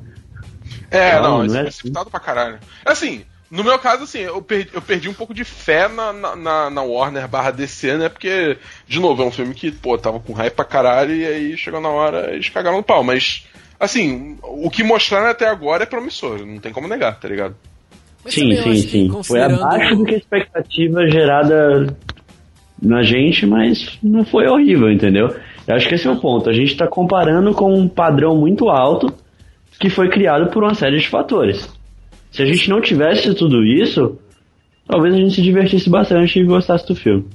É, Não, não, não é é assim. precipitado pra caralho. Assim, no meu caso, assim, eu perdi, eu perdi um pouco de fé na, na, na- Warner barra DC, né? Porque, de novo, é um filme que, pô, tava com hype pra caralho e aí chegou na hora eles cagaram no pau. Mas, assim, o que mostraram até agora é promissor, não tem como negar, tá ligado? Mas sim, sim, sim. Foi considerando- abaixo do que a expectativa gerada na gente, mas não foi horrível, entendeu? Eu acho que esse é o ponto. A gente tá comparando com um padrão muito alto que foi criado por uma série de fatores. Se a gente não tivesse tudo isso, talvez a gente se divertisse bastante e gostasse do filme.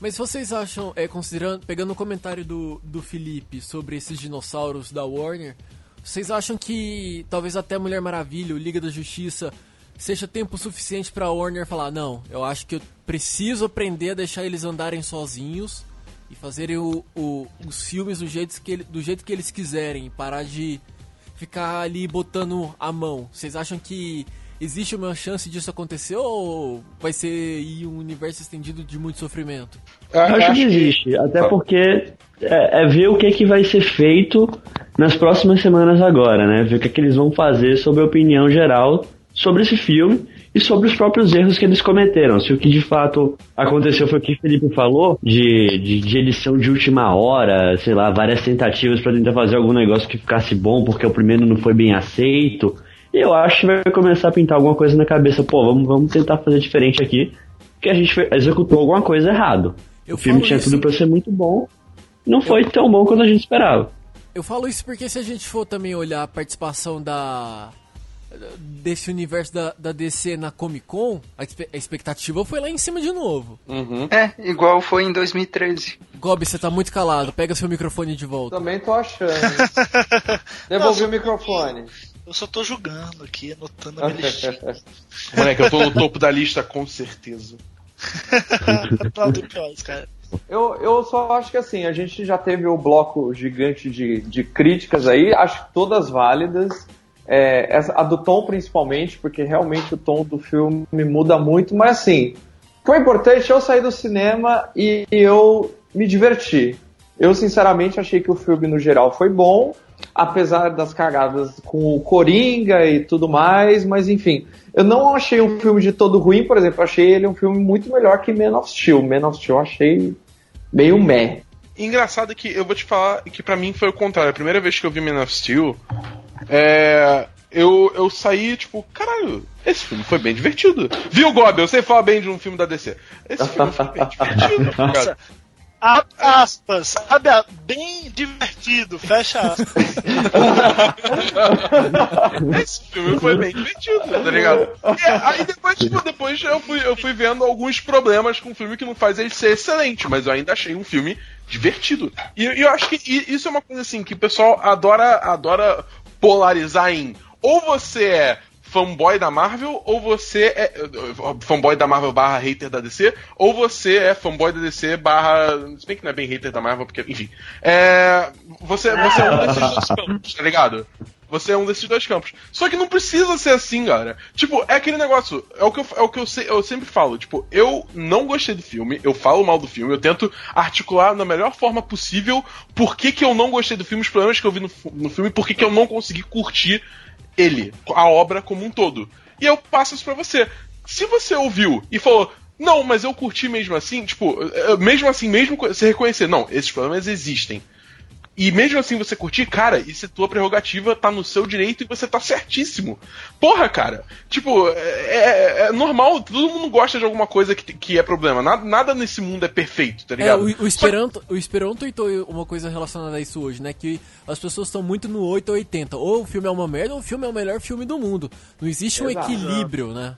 Mas vocês acham, é, considerando, pegando o comentário do, do Felipe sobre esses dinossauros da Warner, vocês acham que talvez até Mulher Maravilha, Liga da Justiça, seja tempo suficiente pra Warner falar, não, eu acho que eu preciso aprender a deixar eles andarem sozinhos e fazerem o, o- os filmes do jeito, que ele- do jeito que eles quiserem, parar de ficar ali botando a mão. Vocês acham que existe uma chance disso acontecer ou vai ser aí um universo estendido de muito sofrimento? Eu acho, que existe, até porque é, é ver o que, que vai ser feito nas próximas semanas agora, né? Ver o que, que eles vão fazer sobre a opinião geral sobre esse filme e sobre os próprios erros que eles cometeram. Se o que de fato aconteceu foi o que o Felipe falou, de, de, de edição de última hora, sei lá, várias tentativas para tentar fazer algum negócio que ficasse bom porque o primeiro não foi bem aceito. E eu acho que vai começar a pintar alguma coisa na cabeça, pô, vamos, vamos tentar fazer diferente aqui, que a gente executou alguma coisa errado. Eu o filme tinha isso- tudo pra ser muito bom, não foi tão bom quanto a gente esperava. Eu falo isso porque se a gente for também olhar a participação da desse universo da, da DC na Comic Con, a, expe- a expectativa foi lá em cima de novo. É, igual foi em 2013. Gobi, você tá muito calado, pega seu microfone de volta. Também tô achando. Devolvi o microfone. Eu só tô julgando aqui, anotando a minha listinha. Moleque, eu tô no topo da lista com certeza. Aplaudo cara. Eu, eu só acho que assim, a gente já teve o bloco gigante de, de críticas aí, acho que todas válidas. É, a do tom principalmente, porque realmente o tom do filme muda muito, mas assim, foi importante eu sair do cinema e eu me diverti. Eu sinceramente achei que o filme no geral foi bom, apesar das cagadas com o Coringa e tudo mais, mas enfim, eu não achei um filme de todo ruim, por exemplo, achei ele um filme muito melhor que Man of Steel. Man of Steel eu achei meio meh. engraçado que eu vou te falar que pra mim foi o contrário. A primeira vez que eu vi Man of Steel, é, eu, eu saí, tipo, caralho, esse filme foi bem divertido. Viu, Gob? Eu sei falar bem de um filme da DC. Esse filme foi bem divertido, tá ligado? A- Aspas, sabe? Bem divertido, fecha aspas. Esse filme foi bem divertido, tá ligado? E aí depois, tipo, depois eu fui, eu fui vendo alguns problemas com o filme que não faz ele ser excelente, mas eu ainda achei um filme divertido. E, e eu acho que isso é uma coisa assim que o pessoal adora, adora polarizar em ou você é fanboy da Marvel, ou você é fanboy da Marvel barra hater da DC, ou você é fanboy da DC barra. Se bem que não é bem hater da Marvel, porque, enfim. É, você, você é um desses dois campos, tá ligado? Você é um desses dois campos. Só que não precisa ser assim, cara. Tipo, é aquele negócio. É o que eu, é o que eu, se- eu sempre falo. Tipo, eu não gostei do filme, eu falo mal do filme, eu tento articular da melhor forma possível por que, que eu não gostei do filme, os problemas que eu vi no, no filme, por que, que eu não consegui curtir ele, a obra como um todo. E eu passo isso pra você. Se você ouviu e falou, não, mas eu curti mesmo assim, tipo, mesmo assim, mesmo você reconhecer, não, esses problemas existem. E mesmo assim você curtir, cara, isso é tua prerrogativa, tá no seu direito e você tá certíssimo. Porra, cara, tipo, é, é- é normal, todo mundo gosta de alguma coisa que, que é problema. Nada, nada nesse mundo é perfeito, tá É, ligado? o, o Esperanto, o Esperanto tweetou uma coisa relacionada a isso hoje, né? Que as pessoas estão muito no 8 ou 80. Ou o filme é uma merda, ou o filme é o melhor filme do mundo. Não existe um Exato. equilíbrio, né?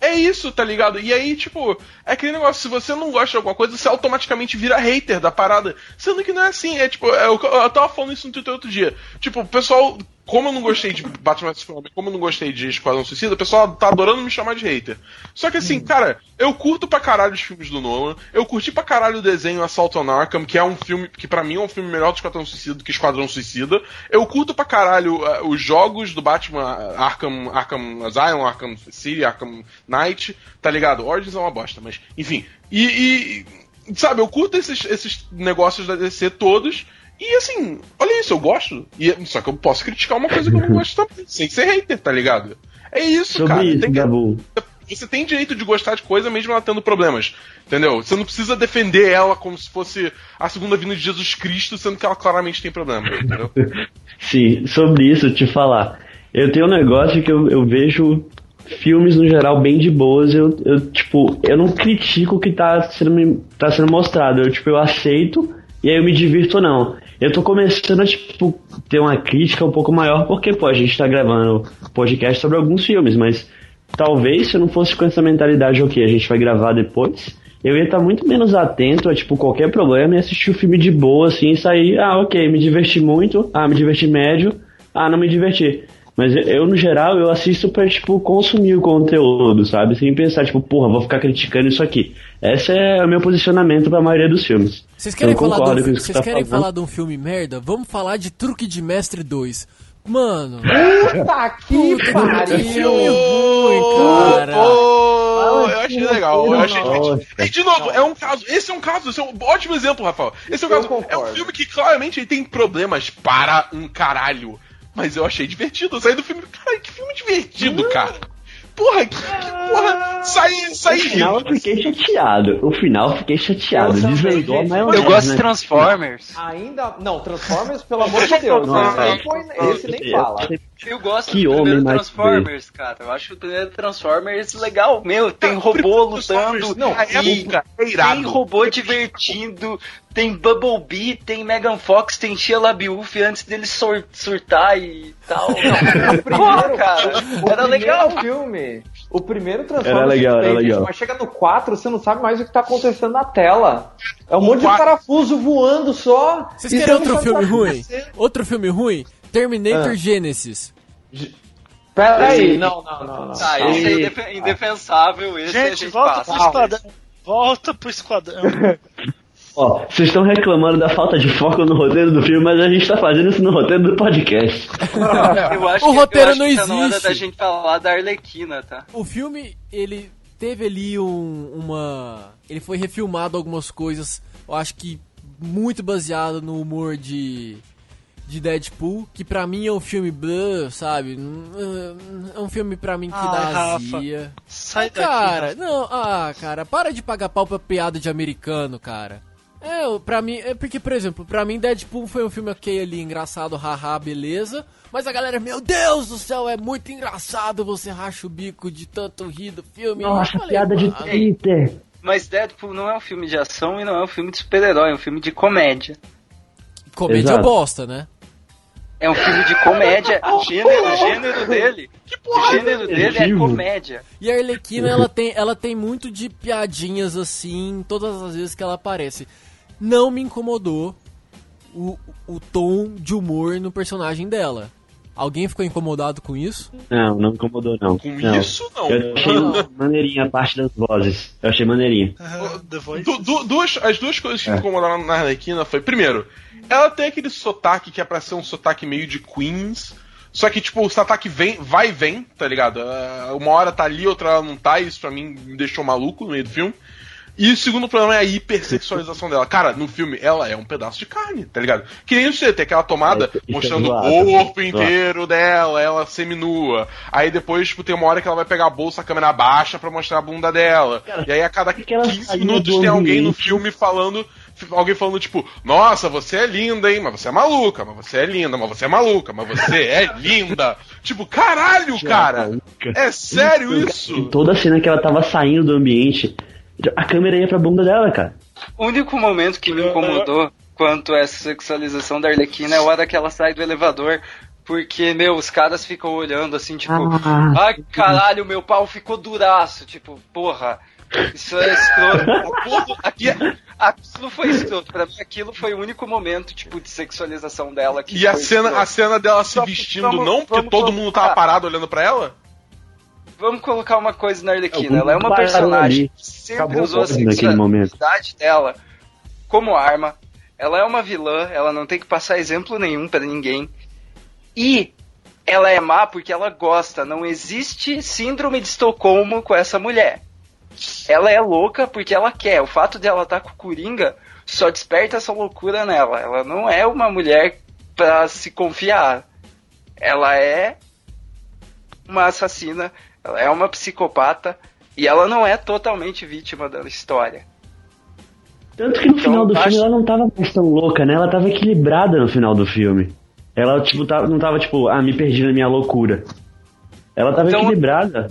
É isso, tá ligado? E aí, tipo, é aquele negócio, se você não gosta de alguma coisa, você automaticamente vira hater da parada. Sendo que não é assim, é tipo, é, eu, eu tava falando isso no Twitter outro dia. Tipo, o pessoal, como eu não gostei de Batman vs Superman, como eu não gostei de Esquadrão Suicida, o pessoal tá adorando me chamar de hater. Só que assim, cara, eu curto pra caralho os filmes do Nolan, eu curti pra caralho o desenho Assault on Arkham, que é um filme, que pra mim é um filme melhor do Esquadrão Suicida do que Esquadrão Suicida. Eu curto pra caralho eh, os jogos do Batman eh, Arkham, Arkham Asylum, Arkham City, Arkham Knight, tá ligado? Origins é uma bosta, mas enfim. E, e, sabe, eu curto esses, esses negócios da DC todos. E assim, olha isso, eu gosto. E, só que eu posso criticar uma coisa que eu não gosto também, sem ser hater, tá ligado? É isso, Sobre cara. isso, Tem que- você tem direito de gostar de coisa mesmo ela tendo problemas. Entendeu? Você não precisa defender ela como se fosse a segunda vinda de Jesus Cristo, sendo que ela claramente tem problema, entendeu? Sim, sobre isso, te falar. Eu tenho um negócio que eu, eu vejo filmes no geral bem de boas. Eu, eu, tipo, eu não critico o que tá sendo, tá sendo mostrado. Eu, tipo, eu aceito e aí eu me divirto não. Eu tô começando a, tipo, ter uma crítica um pouco maior porque, pô, a gente tá gravando podcast sobre alguns filmes, mas talvez se eu não fosse com essa mentalidade, ok, a gente vai gravar depois. Eu ia estar muito menos atento a, tipo, qualquer problema e assistir o filme de boa, assim, e sair, ah, ok, me diverti muito, ah, me diverti médio, ah, não me diverti. Mas eu, no geral, eu assisto pra, tipo, consumir o conteúdo, sabe? Sem pensar, tipo, porra, vou ficar criticando isso aqui. Esse é o meu posicionamento pra maioria dos filmes. Vocês querem, falar, um, que vocês você tá querem falando. falar de um filme merda? Vamos falar de Truque de Mestre 2. Mano, Puta que puta que pariu! filme ruim, cara. Eu achei legal, eu achei. E de novo, é um caso, esse é um caso, esse é um ótimo exemplo, Rafael. Esse é um caso, é um filme que claramente ele tem problemas para um caralho. Mas eu achei divertido, eu saí do filme, cara, que filme divertido, cara. Porra, que, que porra, saí, No saí final eu rindo. fiquei chateado. No final eu fiquei chateado. Eu também, Desvendou a gente. maionese, Eu gosto de né? Transformers. Ainda. Não, Transformers, pelo amor de Deus. Nossa. Esse, esse nem fala. Eu gosto Que do homem primeiro Transformers, cara. Eu acho o primeiro Transformers legal. Meu, tem robô lutando. Não, e época, é tem irado. robô divertindo. Tem Bumblebee, tem Megan Fox, tem Shia LaBeouf antes dele sur- surtar e tal. O Porra, primeiro, cara. o Era legal. filme. O primeiro Transformers Era legal, era legal. Mas chega no 4, você não sabe mais o que tá acontecendo na tela. É um O monte de quatro- parafuso voando só. Vocês e querem você não outro o filme tá ruim? Outro filme ruim? Terminator Ah. Genesis. Pera aí, não, não, não. não. Tá, esse é indef- indefensável. Esse a Gente, gente volta passa. pro esquadrão. Volta pro esquadrão. Ó, vocês estão reclamando da falta de foco no roteiro do filme, mas a gente tá fazendo isso no roteiro do podcast. Eu acho O que, roteiro eu acho não que tá na hora existe. da gente falar da Arlequina, tá? O filme, ele teve ali um- uma. Ele foi refilmado algumas coisas, eu acho que muito baseado no humor de. De Deadpool, que pra mim é um filme blá, sabe? É um filme pra mim que Ai, dá Rafa. azia. Sai daqui. Cara, Rafa. não, ah, cara, para de pagar pau pra piada de americano, cara. É, pra mim, é porque, por exemplo, pra mim Deadpool foi um filme ok ali, engraçado, haha, beleza. Mas a galera, meu Deus do céu, é muito engraçado, você racha o bico de tanto rir do filme. Nossa, Eu falei, piada de "Mano, Twitter. Mas Deadpool não é um filme de ação e não é um filme de super-herói, é um filme de comédia. Comédia Exato. bosta, né? É um filme de comédia. O gênero, o gênero dele. O gênero dele é comédia. E a Arlequina, ela tem, ela tem muito de piadinhas assim, todas as vezes que ela aparece. Não me incomodou o, o tom de humor no personagem dela. Alguém ficou incomodado com isso? Não, não incomodou, não. Com não. isso, não. Eu achei maneirinha a parte das vozes. Eu achei maneirinha. Voice. Du- du- duas, as duas coisas que me incomodaram na Arlequina foi, primeiro, ela tem aquele sotaque que é pra ser um sotaque meio de Queens. Só que, tipo, o sotaque vem, vai e vem, tá ligado? Ah, Uma hora tá ali, outra hora não tá, e isso pra mim me deixou maluco no meio do filme. E o segundo problema é a hipersexualização dela. Cara, no filme, ela é um pedaço de carne, tá ligado? Que nem você tem aquela tomada É, é mostrando zoado. o corpo inteiro dela, ela seminua. Aí depois, tipo, tem uma hora que ela vai pegar a bolsa, a câmera baixa pra mostrar a bunda dela. e aí a cada que que ela 15 saiu minutos tem alguém no filme falando. Alguém falando, tipo, nossa, você é linda, hein? Mas você é maluca, mas você é linda, mas você é maluca, mas você é linda. tipo, caralho, cara! É sério Em isso? toda cena que ela tava saindo do ambiente, a câmera ia pra bunda dela, cara. O único momento que me incomodou quanto a essa sexualização da Arlequina é a hora que ela sai do elevador. Porque, meu, os caras ficam olhando assim, tipo, Ah. ai caralho, meu pau ficou duraço. Tipo, porra, isso é escroto. Aquilo, aquilo, aquilo foi escroto. Pra mim, aquilo foi o único momento, tipo, de sexualização dela. Que E a cena, a cena dela se Vamos- vestindo, vamos- não, porque vamos todo mundo tava parado olhando pra ela? Vamos colocar uma coisa na Arlequina. Ela é uma personagem que sempre Acabou usou a sexualidade dela como arma. Ela é uma vilã, ela não tem que passar exemplo nenhum pra ninguém. E ela é má porque ela gosta. Não existe síndrome de Estocolmo com essa mulher. Ela é louca porque ela quer. O fato de ela estar com o Coringa só desperta essa loucura nela. Ela não é uma mulher pra se confiar. Ela é uma assassina, ela é uma psicopata e ela não é totalmente vítima da história. Tanto que no Então, final do acho- filme ela não tava mais tão louca, né? Ela tava equilibrada no final do filme. Ela, tipo, tava- não tava, tipo, ah, me perdi na minha loucura. Ela tava Então- equilibrada.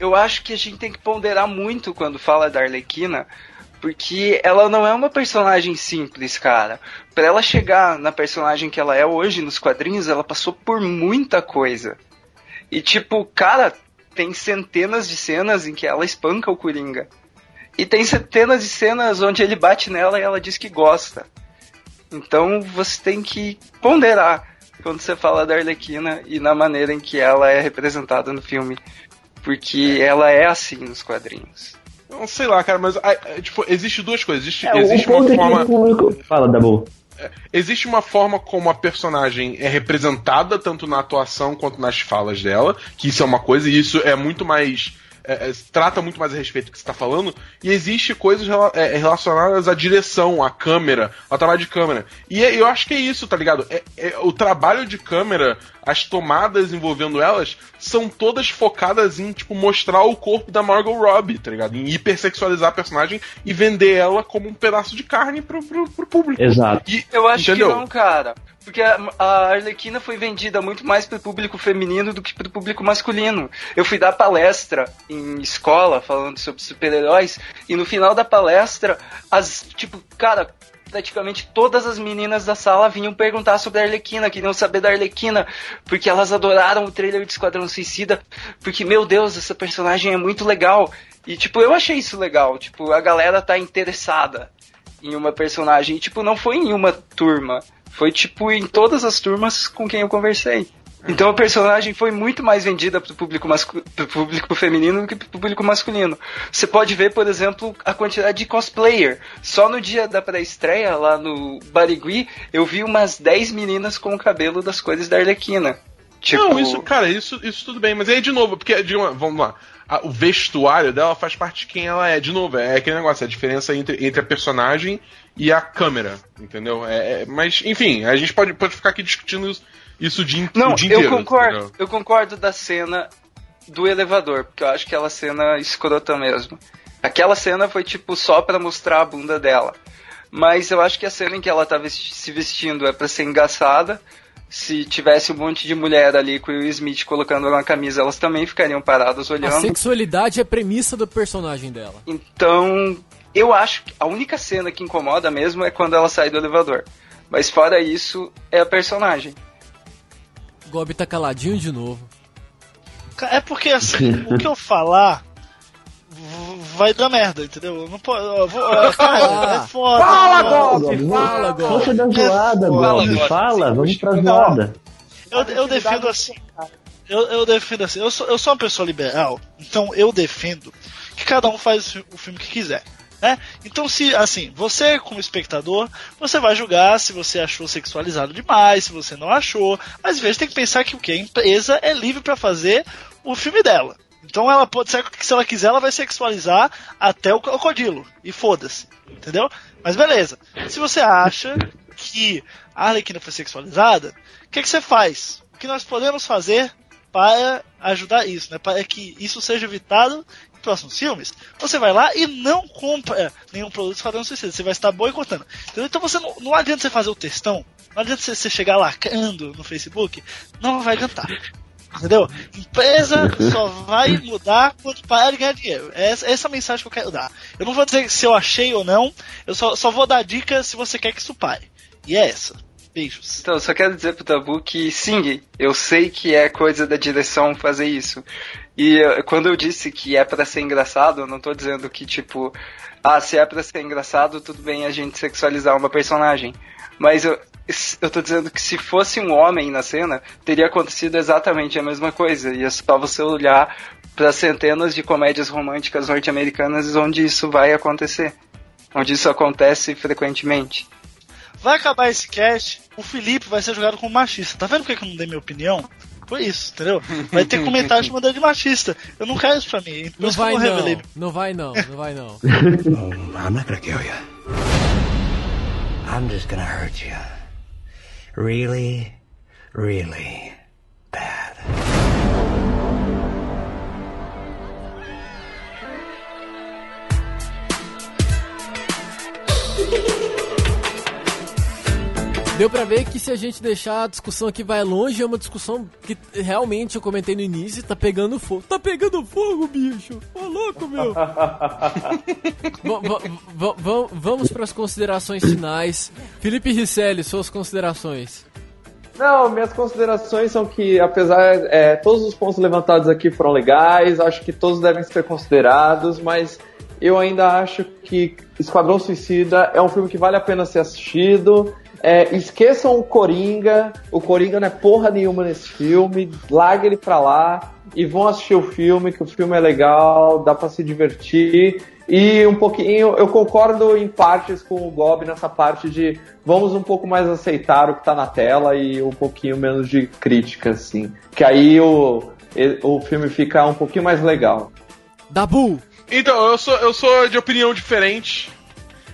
Eu acho que a gente tem que ponderar muito quando fala da Arlequina, porque ela não é uma personagem simples, cara. Pra ela chegar na personagem que ela é hoje nos quadrinhos, ela passou por muita coisa. E tipo, cara, tem centenas de cenas em que ela espanca o Coringa. E tem centenas de cenas onde ele bate nela e ela diz que gosta. Então você tem que ponderar quando você fala da Arlequina e na maneira em que ela é representada no filme. Porque ela é assim nos quadrinhos. Não sei lá, cara, mas ah, é, tipo, existe duas coisas. Existe, É, existe uma é forma. público... Fala, Dabu. Existe uma forma como a personagem é representada, tanto na atuação quanto nas falas dela, que isso é uma coisa, e isso é muito mais. é, é, trata muito mais a respeito do que você está falando, e existe coisas rela- é, relacionadas à direção, à câmera, ao trabalho de câmera. E é- eu acho que é isso, tá ligado? É, é- o trabalho de câmera, as tomadas envolvendo elas, são todas focadas em, tipo, mostrar o corpo da Margot Robbie, tá ligado? Em hipersexualizar a personagem e vender ela como um pedaço de carne pro, pro, pro público. Exato. E- Eu acho entendeu? que não, cara. Porque a, a Arlequina foi vendida muito mais pro público feminino do que pro público masculino. Eu fui dar palestra em escola falando sobre super-heróis e no final da palestra, as tipo, cara, praticamente todas as meninas da sala vinham perguntar sobre a Arlequina, queriam saber da Arlequina, porque elas adoraram o trailer de Esquadrão Suicida, porque meu Deus, essa personagem é muito legal. E tipo, eu achei isso legal, tipo, a galera tá interessada em uma personagem. E, tipo, não foi em uma turma. Foi, tipo, em todas as turmas com quem eu conversei. Então a personagem foi muito mais vendida pro público, pro público feminino do que pro público masculino. Você pode ver, por exemplo, a quantidade de cosplayer. Só no dia da pré-estreia, lá no Barigui, eu vi umas 10 meninas com o cabelo das cores da Arlequina. Tipo, Não, isso, cara, isso, isso tudo bem, mas aí de novo, porque, de uma- vamos lá, o vestuário dela faz parte de quem ela é, de novo, é aquele negócio, a diferença entre, entre a personagem e a câmera, entendeu? É, é- mas, enfim, a gente pode, pode ficar aqui discutindo isso, dia, Não, o dia eu inteiro. concordo. entendeu? Eu concordo da cena do elevador, porque eu acho que aquela cena escrota mesmo. Aquela cena foi tipo só pra mostrar a bunda dela. Mas eu acho que a cena em que ela tá vesti- se vestindo é pra ser engraçada. Se tivesse um monte de mulher ali com o Will Smith colocando uma camisa, elas também ficariam paradas A olhando. sexualidade é a premissa do personagem dela. Então, eu acho que a única cena que incomoda mesmo é quando ela sai do elevador. Mas fora isso, é a personagem. Gob tá caladinho de novo. É porque assim, o que eu falar vai dar merda, entendeu? Eu Não pode. eu vou- eu- Cara, é foda. Fala, mano. Gob! Fala, Gob. Força da zoada, Fala, Gob. Fala, vamos pra zoada. Eu, eu defendo assim. Eu, eu defendo assim. Eu sou, eu sou uma pessoa liberal, então eu defendo que cada um faz o filme que quiser. Né? Então, se assim, você como espectador, você vai julgar se você achou sexualizado demais, se você não achou. Mas veja, tem que pensar que o que a empresa é livre para fazer o filme dela. Então ela pode se ela quiser, ela vai sexualizar até o crocodilo. E foda-se. Entendeu? Mas beleza. Se você acha que a Arlequina foi sexualizada, o que, que você faz? O que nós podemos fazer para ajudar isso, né? Para que isso seja evitado próximos filmes? Você vai lá e não compra nenhum produto Esquadrão Suicida. Você vai estar boicotando. Entendeu? Então você não, não adianta você fazer o textão. Não adianta você, você chegar lacrando no Facebook. Não vai adiantar. Entendeu? Empresa só vai mudar quando parar de ganhar dinheiro. Essa, essa é a mensagem que eu quero dar. Eu não vou dizer se eu achei ou não, eu só, só vou dar dica se você quer que isso pare. E é essa. Beijos. Então, só quero dizer pro Tabu que sim, eu sei que é coisa da direção fazer isso. E eh, quando eu disse que é pra ser engraçado, eu não tô dizendo que, tipo, ah, se é pra ser engraçado, tudo bem a gente sexualizar uma personagem. Mas eu, eu tô dizendo que se fosse um homem na cena, teria acontecido exatamente a mesma coisa. E é só você olhar para centenas de comédias românticas norte-americanas onde isso vai acontecer. Onde isso acontece frequentemente. Vai acabar esse cast, o Felipe vai ser jogado como machista. Tá vendo por que eu não dei minha opinião? Foi isso, entendeu? Vai ter comentário chamando de machista. Eu não quero isso pra mim. Por Não vai não não, revelei. não vai não, não vai não. I'm not gonna kill you. I'm just gonna hurt you. Really, really Deu pra ver que se a gente deixar a discussão aqui vai longe, é uma discussão que realmente eu comentei no início, tá pegando fogo. Tá pegando fogo, bicho! Ô louco, meu! Va- va- va- va- vamos pras considerações finais. Felipe Risselli, suas considerações. Não, minhas considerações são que, apesar é, todos os pontos levantados aqui foram legais, acho que todos devem ser considerados, mas eu ainda acho que Esquadrão Suicida é um filme que vale a pena ser assistido. É, esqueçam o Coringa, o Coringa não é porra nenhuma nesse filme, larga ele pra lá e vão assistir o filme, que o filme é legal, dá pra se divertir. E um pouquinho, eu concordo em partes com o Gob nessa parte de vamos um pouco mais aceitar o que tá na tela e um pouquinho menos de crítica, assim. Que aí o, o filme fica um pouquinho mais legal. Dabu! Então, eu sou, eu sou de opinião diferente.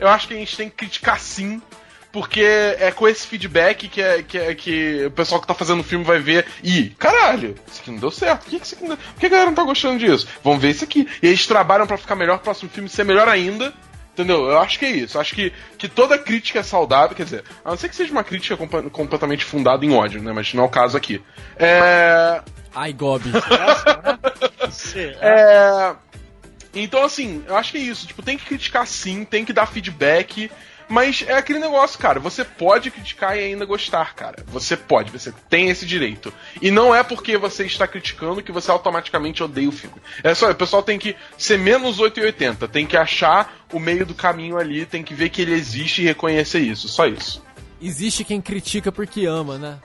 Eu acho que a gente tem que criticar sim. Porque é com esse feedback que, é, que, é, que o pessoal que tá fazendo o filme vai ver. E, caralho, isso aqui não deu certo. Por que, que, isso aqui não deu- Por que a galera não tá gostando disso? Vamos ver isso aqui. E eles trabalham pra ficar melhor, o próximo filme ser melhor ainda. Entendeu? Eu acho que é isso. Eu acho que, que toda crítica é saudável. Quer dizer, a não ser que seja uma crítica compa- completamente fundada em ódio, né? Mas não é o caso aqui. É. Ai, Gob. É. Então, assim, eu acho que é isso. Tipo, tem que criticar sim, tem que dar feedback. Mas é aquele negócio, cara. Você pode criticar e ainda gostar, cara. Você pode, você tem esse direito. E não é porque você está criticando que você automaticamente odeia o filme. É só, o pessoal tem que ser menos 880. Tem que achar o meio do caminho ali, tem que ver que ele existe e reconhecer isso. Só isso. Existe quem critica porque ama, né?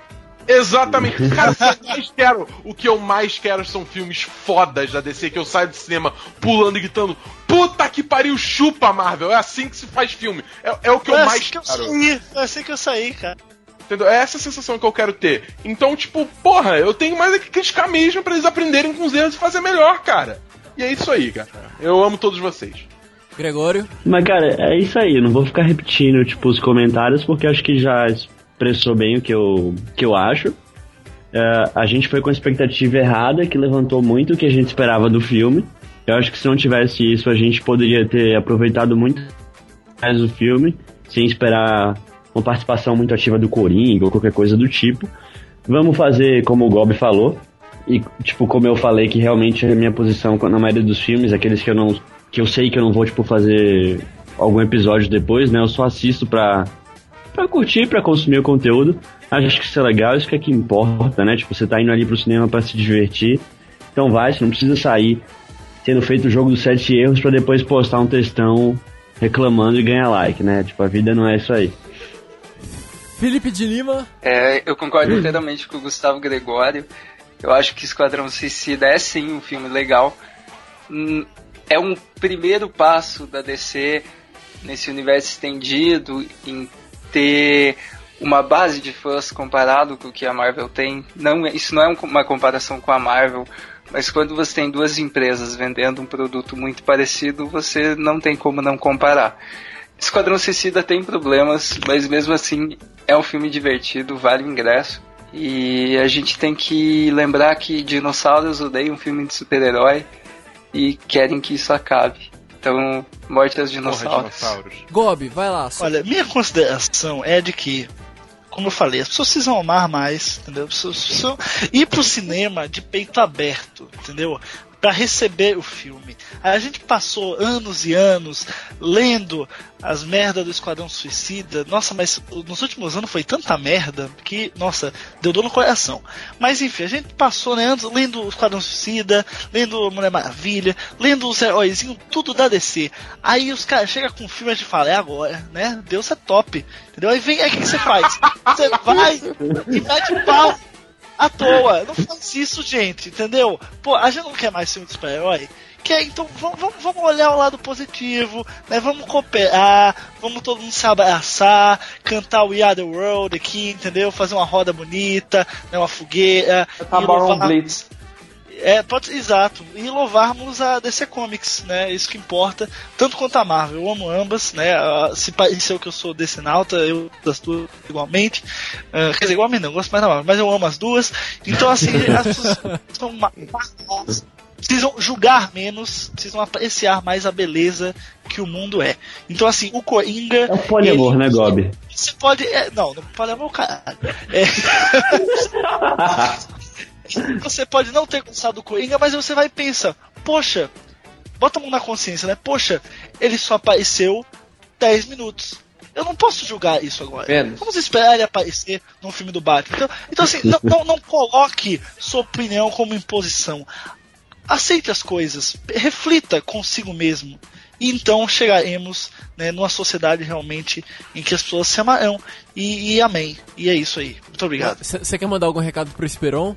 Exatamente. Cara, o que eu mais quero, o que eu mais quero são filmes fodas da DC, que eu saio do cinema pulando e gritando, puta que pariu, chupa, Marvel. É assim que se faz filme. É, é o que eu mais assim que eu quero. saí, foi assim que eu saí, cara. Entendeu? É essa a sensação que eu quero ter. Então, tipo, porra, eu tenho mais é que criticar mesmo pra eles aprenderem com os erros e fazer melhor, cara. E é isso aí, cara. Eu amo todos vocês. Gregório? Mas, cara, é isso aí. Eu não vou ficar repetindo, tipo, os comentários, porque acho que já expressou bem o que eu, que eu acho. É, a gente foi com a expectativa errada, que levantou muito o que a gente esperava do filme. Eu acho que se não tivesse isso, a gente poderia ter aproveitado muito mais o filme, sem esperar uma participação muito ativa do Coringa ou qualquer coisa do tipo. Vamos fazer como o Gob falou. E, tipo, como eu falei que realmente a minha posição na maioria dos filmes, aqueles que eu não. que eu sei que eu não vou, tipo, fazer algum episódio depois, né? Eu só assisto pra, pra curtir, pra consumir o conteúdo. Acho que isso é legal, isso que é que importa, né? Tipo, você tá indo ali pro cinema pra se divertir. Então vai, você não precisa sair tendo feito o jogo dos sete erros pra depois postar um textão reclamando e ganhar like, né? Tipo, a vida não é isso aí. Felipe de Lima, É, eu concordo inteiramente com o Gustavo Gregório. Eu acho que Esquadrão Suicida é sim um filme legal. Hum, É um primeiro passo da DC nesse universo estendido em ter uma base de fãs comparado com o que a Marvel tem. Não, isso não é um- uma comparação com a Marvel, mas quando você tem duas empresas vendendo um produto muito parecido, você não tem como não comparar. Esquadrão Suicida tem problemas, mas mesmo assim é um filme divertido, vale o ingresso. E a gente tem que lembrar que dinossauros odeiam filme de super-herói e querem que isso acabe. Então, morte aos dinossauros. dinossauros. Gob, vai lá. só- Olha, minha consideração é de que, como eu falei, as pessoas precisam amar mais, entendeu? As pessoas precisam ir pro cinema de peito aberto, entendeu? Pra receber o filme. A gente passou anos e anos lendo as merdas do Esquadrão Suicida. Nossa, mas nos últimos anos foi tanta merda que, nossa, deu dor no coração. Mas enfim, a gente passou né, anos lendo o Esquadrão Suicida, lendo Mulher Maravilha, lendo os heróizinhos, tudo da DC. Aí os caras chegam com o filme e a gente fala, é agora, né? Deus é top. Entendeu? Aí vem, aí o que que você faz? Você vai e mete pau à toa. Não faz isso, gente, entendeu? Pô, a gente não quer mais filme de super-herói. Quer, então vamos, vamos, vamos olhar o lado positivo, né? Vamos cooperar, vamos todo mundo se abraçar, cantar We Are the World aqui, entendeu? Fazer uma roda bonita, né? uma fogueira. Tá e Baron louvar- Blitz. É, pode exato. E louvarmos a DC Comics, né? Isso que importa, tanto quanto a Marvel. Eu amo ambas, né? Se pareceu que eu sou DC Nauta, eu das duas igualmente. Ah, quer dizer, igualmente não, eu gosto mais da Marvel, mas eu amo as duas. Então, assim, as pessoas são ma- ma- precisam julgar menos, precisam apreciar mais a beleza que o mundo é. Então, assim, o Coringa. É o poliamor, ele- né, Gob? Você pode. é, não, não poliamor é o caralho. É. você pode não ter gostado do Coringa, mas você vai e pensa, poxa, bota a mão na consciência, né? Poxa, ele só apareceu 10 minutos. Eu não posso julgar isso agora. Menos. Vamos esperar ele aparecer num filme do Batman. Então, então assim, não, não, não coloque sua opinião como imposição. Aceite as coisas, reflita consigo mesmo. E então chegaremos né, numa sociedade realmente em que as pessoas se amarão. E, e amém. E é isso aí. Muito obrigado. Você quer mandar algum recado pro Esperon?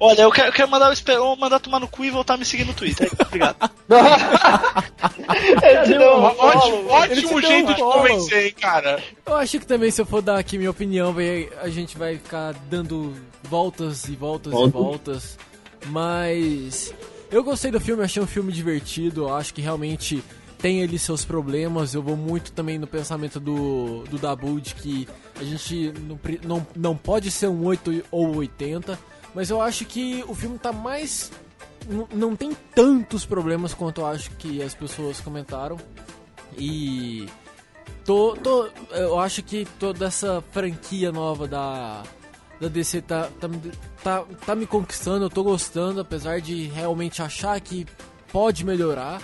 Olha, eu quero, eu quero mandar o Esperon mandar tomar no cu e voltar a me seguir no Twitter. Obrigado. Ele te deu um Ótimo. Ele ótimo jeito um de convencer, hein, cara. Eu acho que também, se eu for dar aqui minha opinião, a gente vai ficar dando voltas e voltas e Volta. voltas. Mas eu gostei do filme, achei um filme divertido. eu Acho que realmente tem ali seus problemas. Eu vou muito também no pensamento do, do Dabu de que a gente não, não, não pode ser um 8 ou 80. Mas eu acho que o filme tá mais. Não tem tantos problemas quanto eu acho que as pessoas comentaram. E Tô, tô, eu acho que toda essa franquia nova da, da DC tá, tá, tá, tá me conquistando, eu tô gostando, apesar de realmente achar que pode melhorar.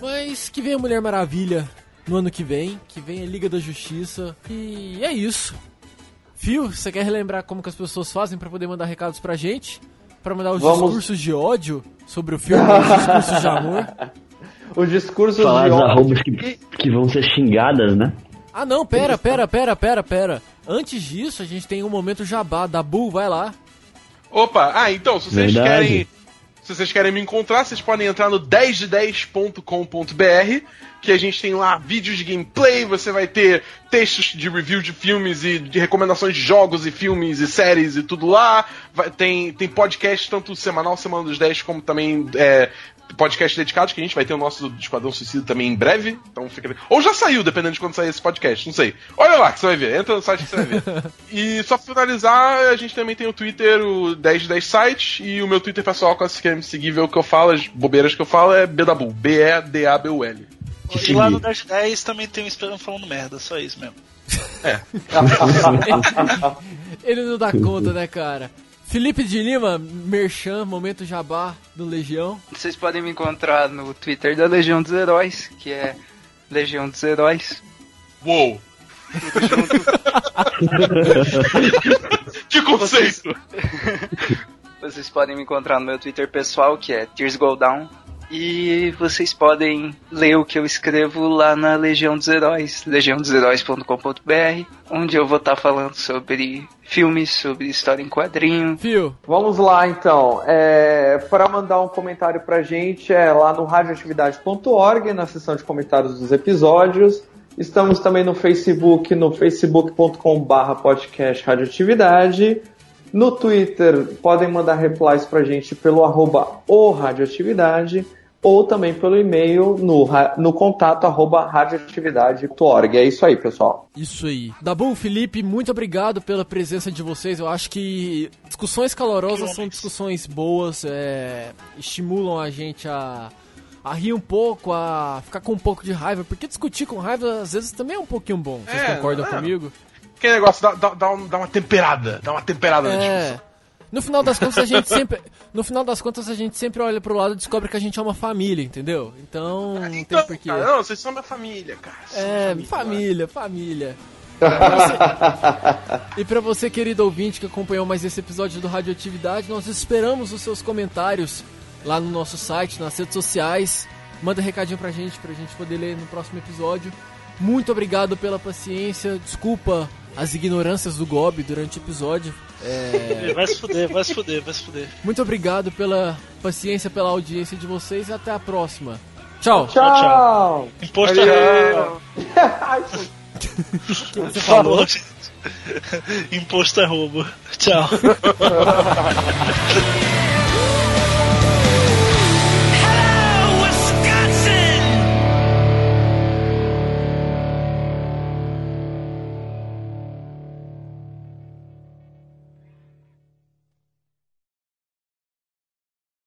Mas que venha a Mulher Maravilha no ano que vem, que venha a Liga da Justiça. E é isso. Fio, você quer relembrar como que as pessoas fazem pra poder mandar recados pra gente? Pra mandar os Vamos- discursos de ódio sobre o filme, os discursos de amor? Os discursos Falar de as ódio. arrobas que, que vão ser xingadas, né? Ah não, pera, pera, pera, pera, pera. Antes disso, a gente tem um momento jabá. Dabu, vai lá. Opa, ah, então, se vocês Verdade. querem. Se vocês querem me encontrar, vocês podem entrar no 10de10.com.br, que a gente tem lá vídeos de gameplay, você vai ter textos de review de filmes e de recomendações de jogos e filmes e séries e tudo lá. Vai- tem, tem podcast tanto semanal, Semana dos 10, como também é, podcast dedicados, que a gente vai ter o nosso Esquadrão Suicida também em breve. Então fica. Ou já saiu, dependendo de quando sair esse podcast, não sei. Olha lá que você vai ver, entra no site que você vai ver. e só pra finalizar, a gente também tem o Twitter, o 10 de 10 site, e o meu Twitter pessoal, caso você queira me seguir ver o que eu falo, as bobeiras que eu falo, é Bedabu, B-E-D-A-B-U-L. E lá no Dash 10 também tem um Esperando Falando Merda, só isso mesmo. Ele não dá conta, né, cara? Felipe de Lima, Merchan, momento jabá do Legião. Vocês podem me encontrar no Twitter da Legião dos Heróis, que é Legião dos Heróis. Uou! Tudo junto. Que conceito! Vocês podem me encontrar no meu Twitter pessoal, que é Tears Go Down. E vocês podem ler o que eu escrevo lá na Legião dos Heróis, legiãodosheróis.com.br, onde eu vou estar falando sobre filmes, sobre história em quadrinho. Fio, Vamos lá então. É, para mandar um comentário pra gente é lá no radioatividade.org, na seção de comentários dos episódios. Estamos também no Facebook, no facebook.com.br podcast radioatividade. No Twitter, podem mandar replies pra gente pelo arroba o radioatividade ou também pelo e-mail no, no contato arroba radioatividade.org. É isso aí, pessoal. isso aí. Dabu, Felipe, muito obrigado pela presença de vocês. Eu acho que discussões calorosas são discussões boas, é, estimulam a gente a, a rir um pouco, a ficar com um pouco de raiva, porque discutir com raiva às vezes também é um pouquinho bom. Vocês É, concordam é. comigo? Que negócio, dá, dá, dá, um- uma temperada, dá uma temperada na É. discussão. No final das contas a gente sempre, no final das contas a gente sempre olha pro lado e descobre que a gente é uma família, entendeu? Então não tem Então, porquê. cara, não, vocês são minha família, cara. É, minha família, família. Pra E pra você, querido ouvinte, que acompanhou mais esse episódio do Radioatividade, nós esperamos os seus comentários lá no nosso site, nas redes sociais. Manda recadinho pra gente, pra gente poder ler no próximo episódio. Muito obrigado pela paciência. Desculpa as ignorâncias do Gob durante o episódio. É, Vai se fuder, vai se fuder, vai se fuder. muito obrigado pela paciência, pela audiência de vocês e até a próxima. Tchau. Tchau! Imposto é. Você falou. Imposto é roubo. Tchau.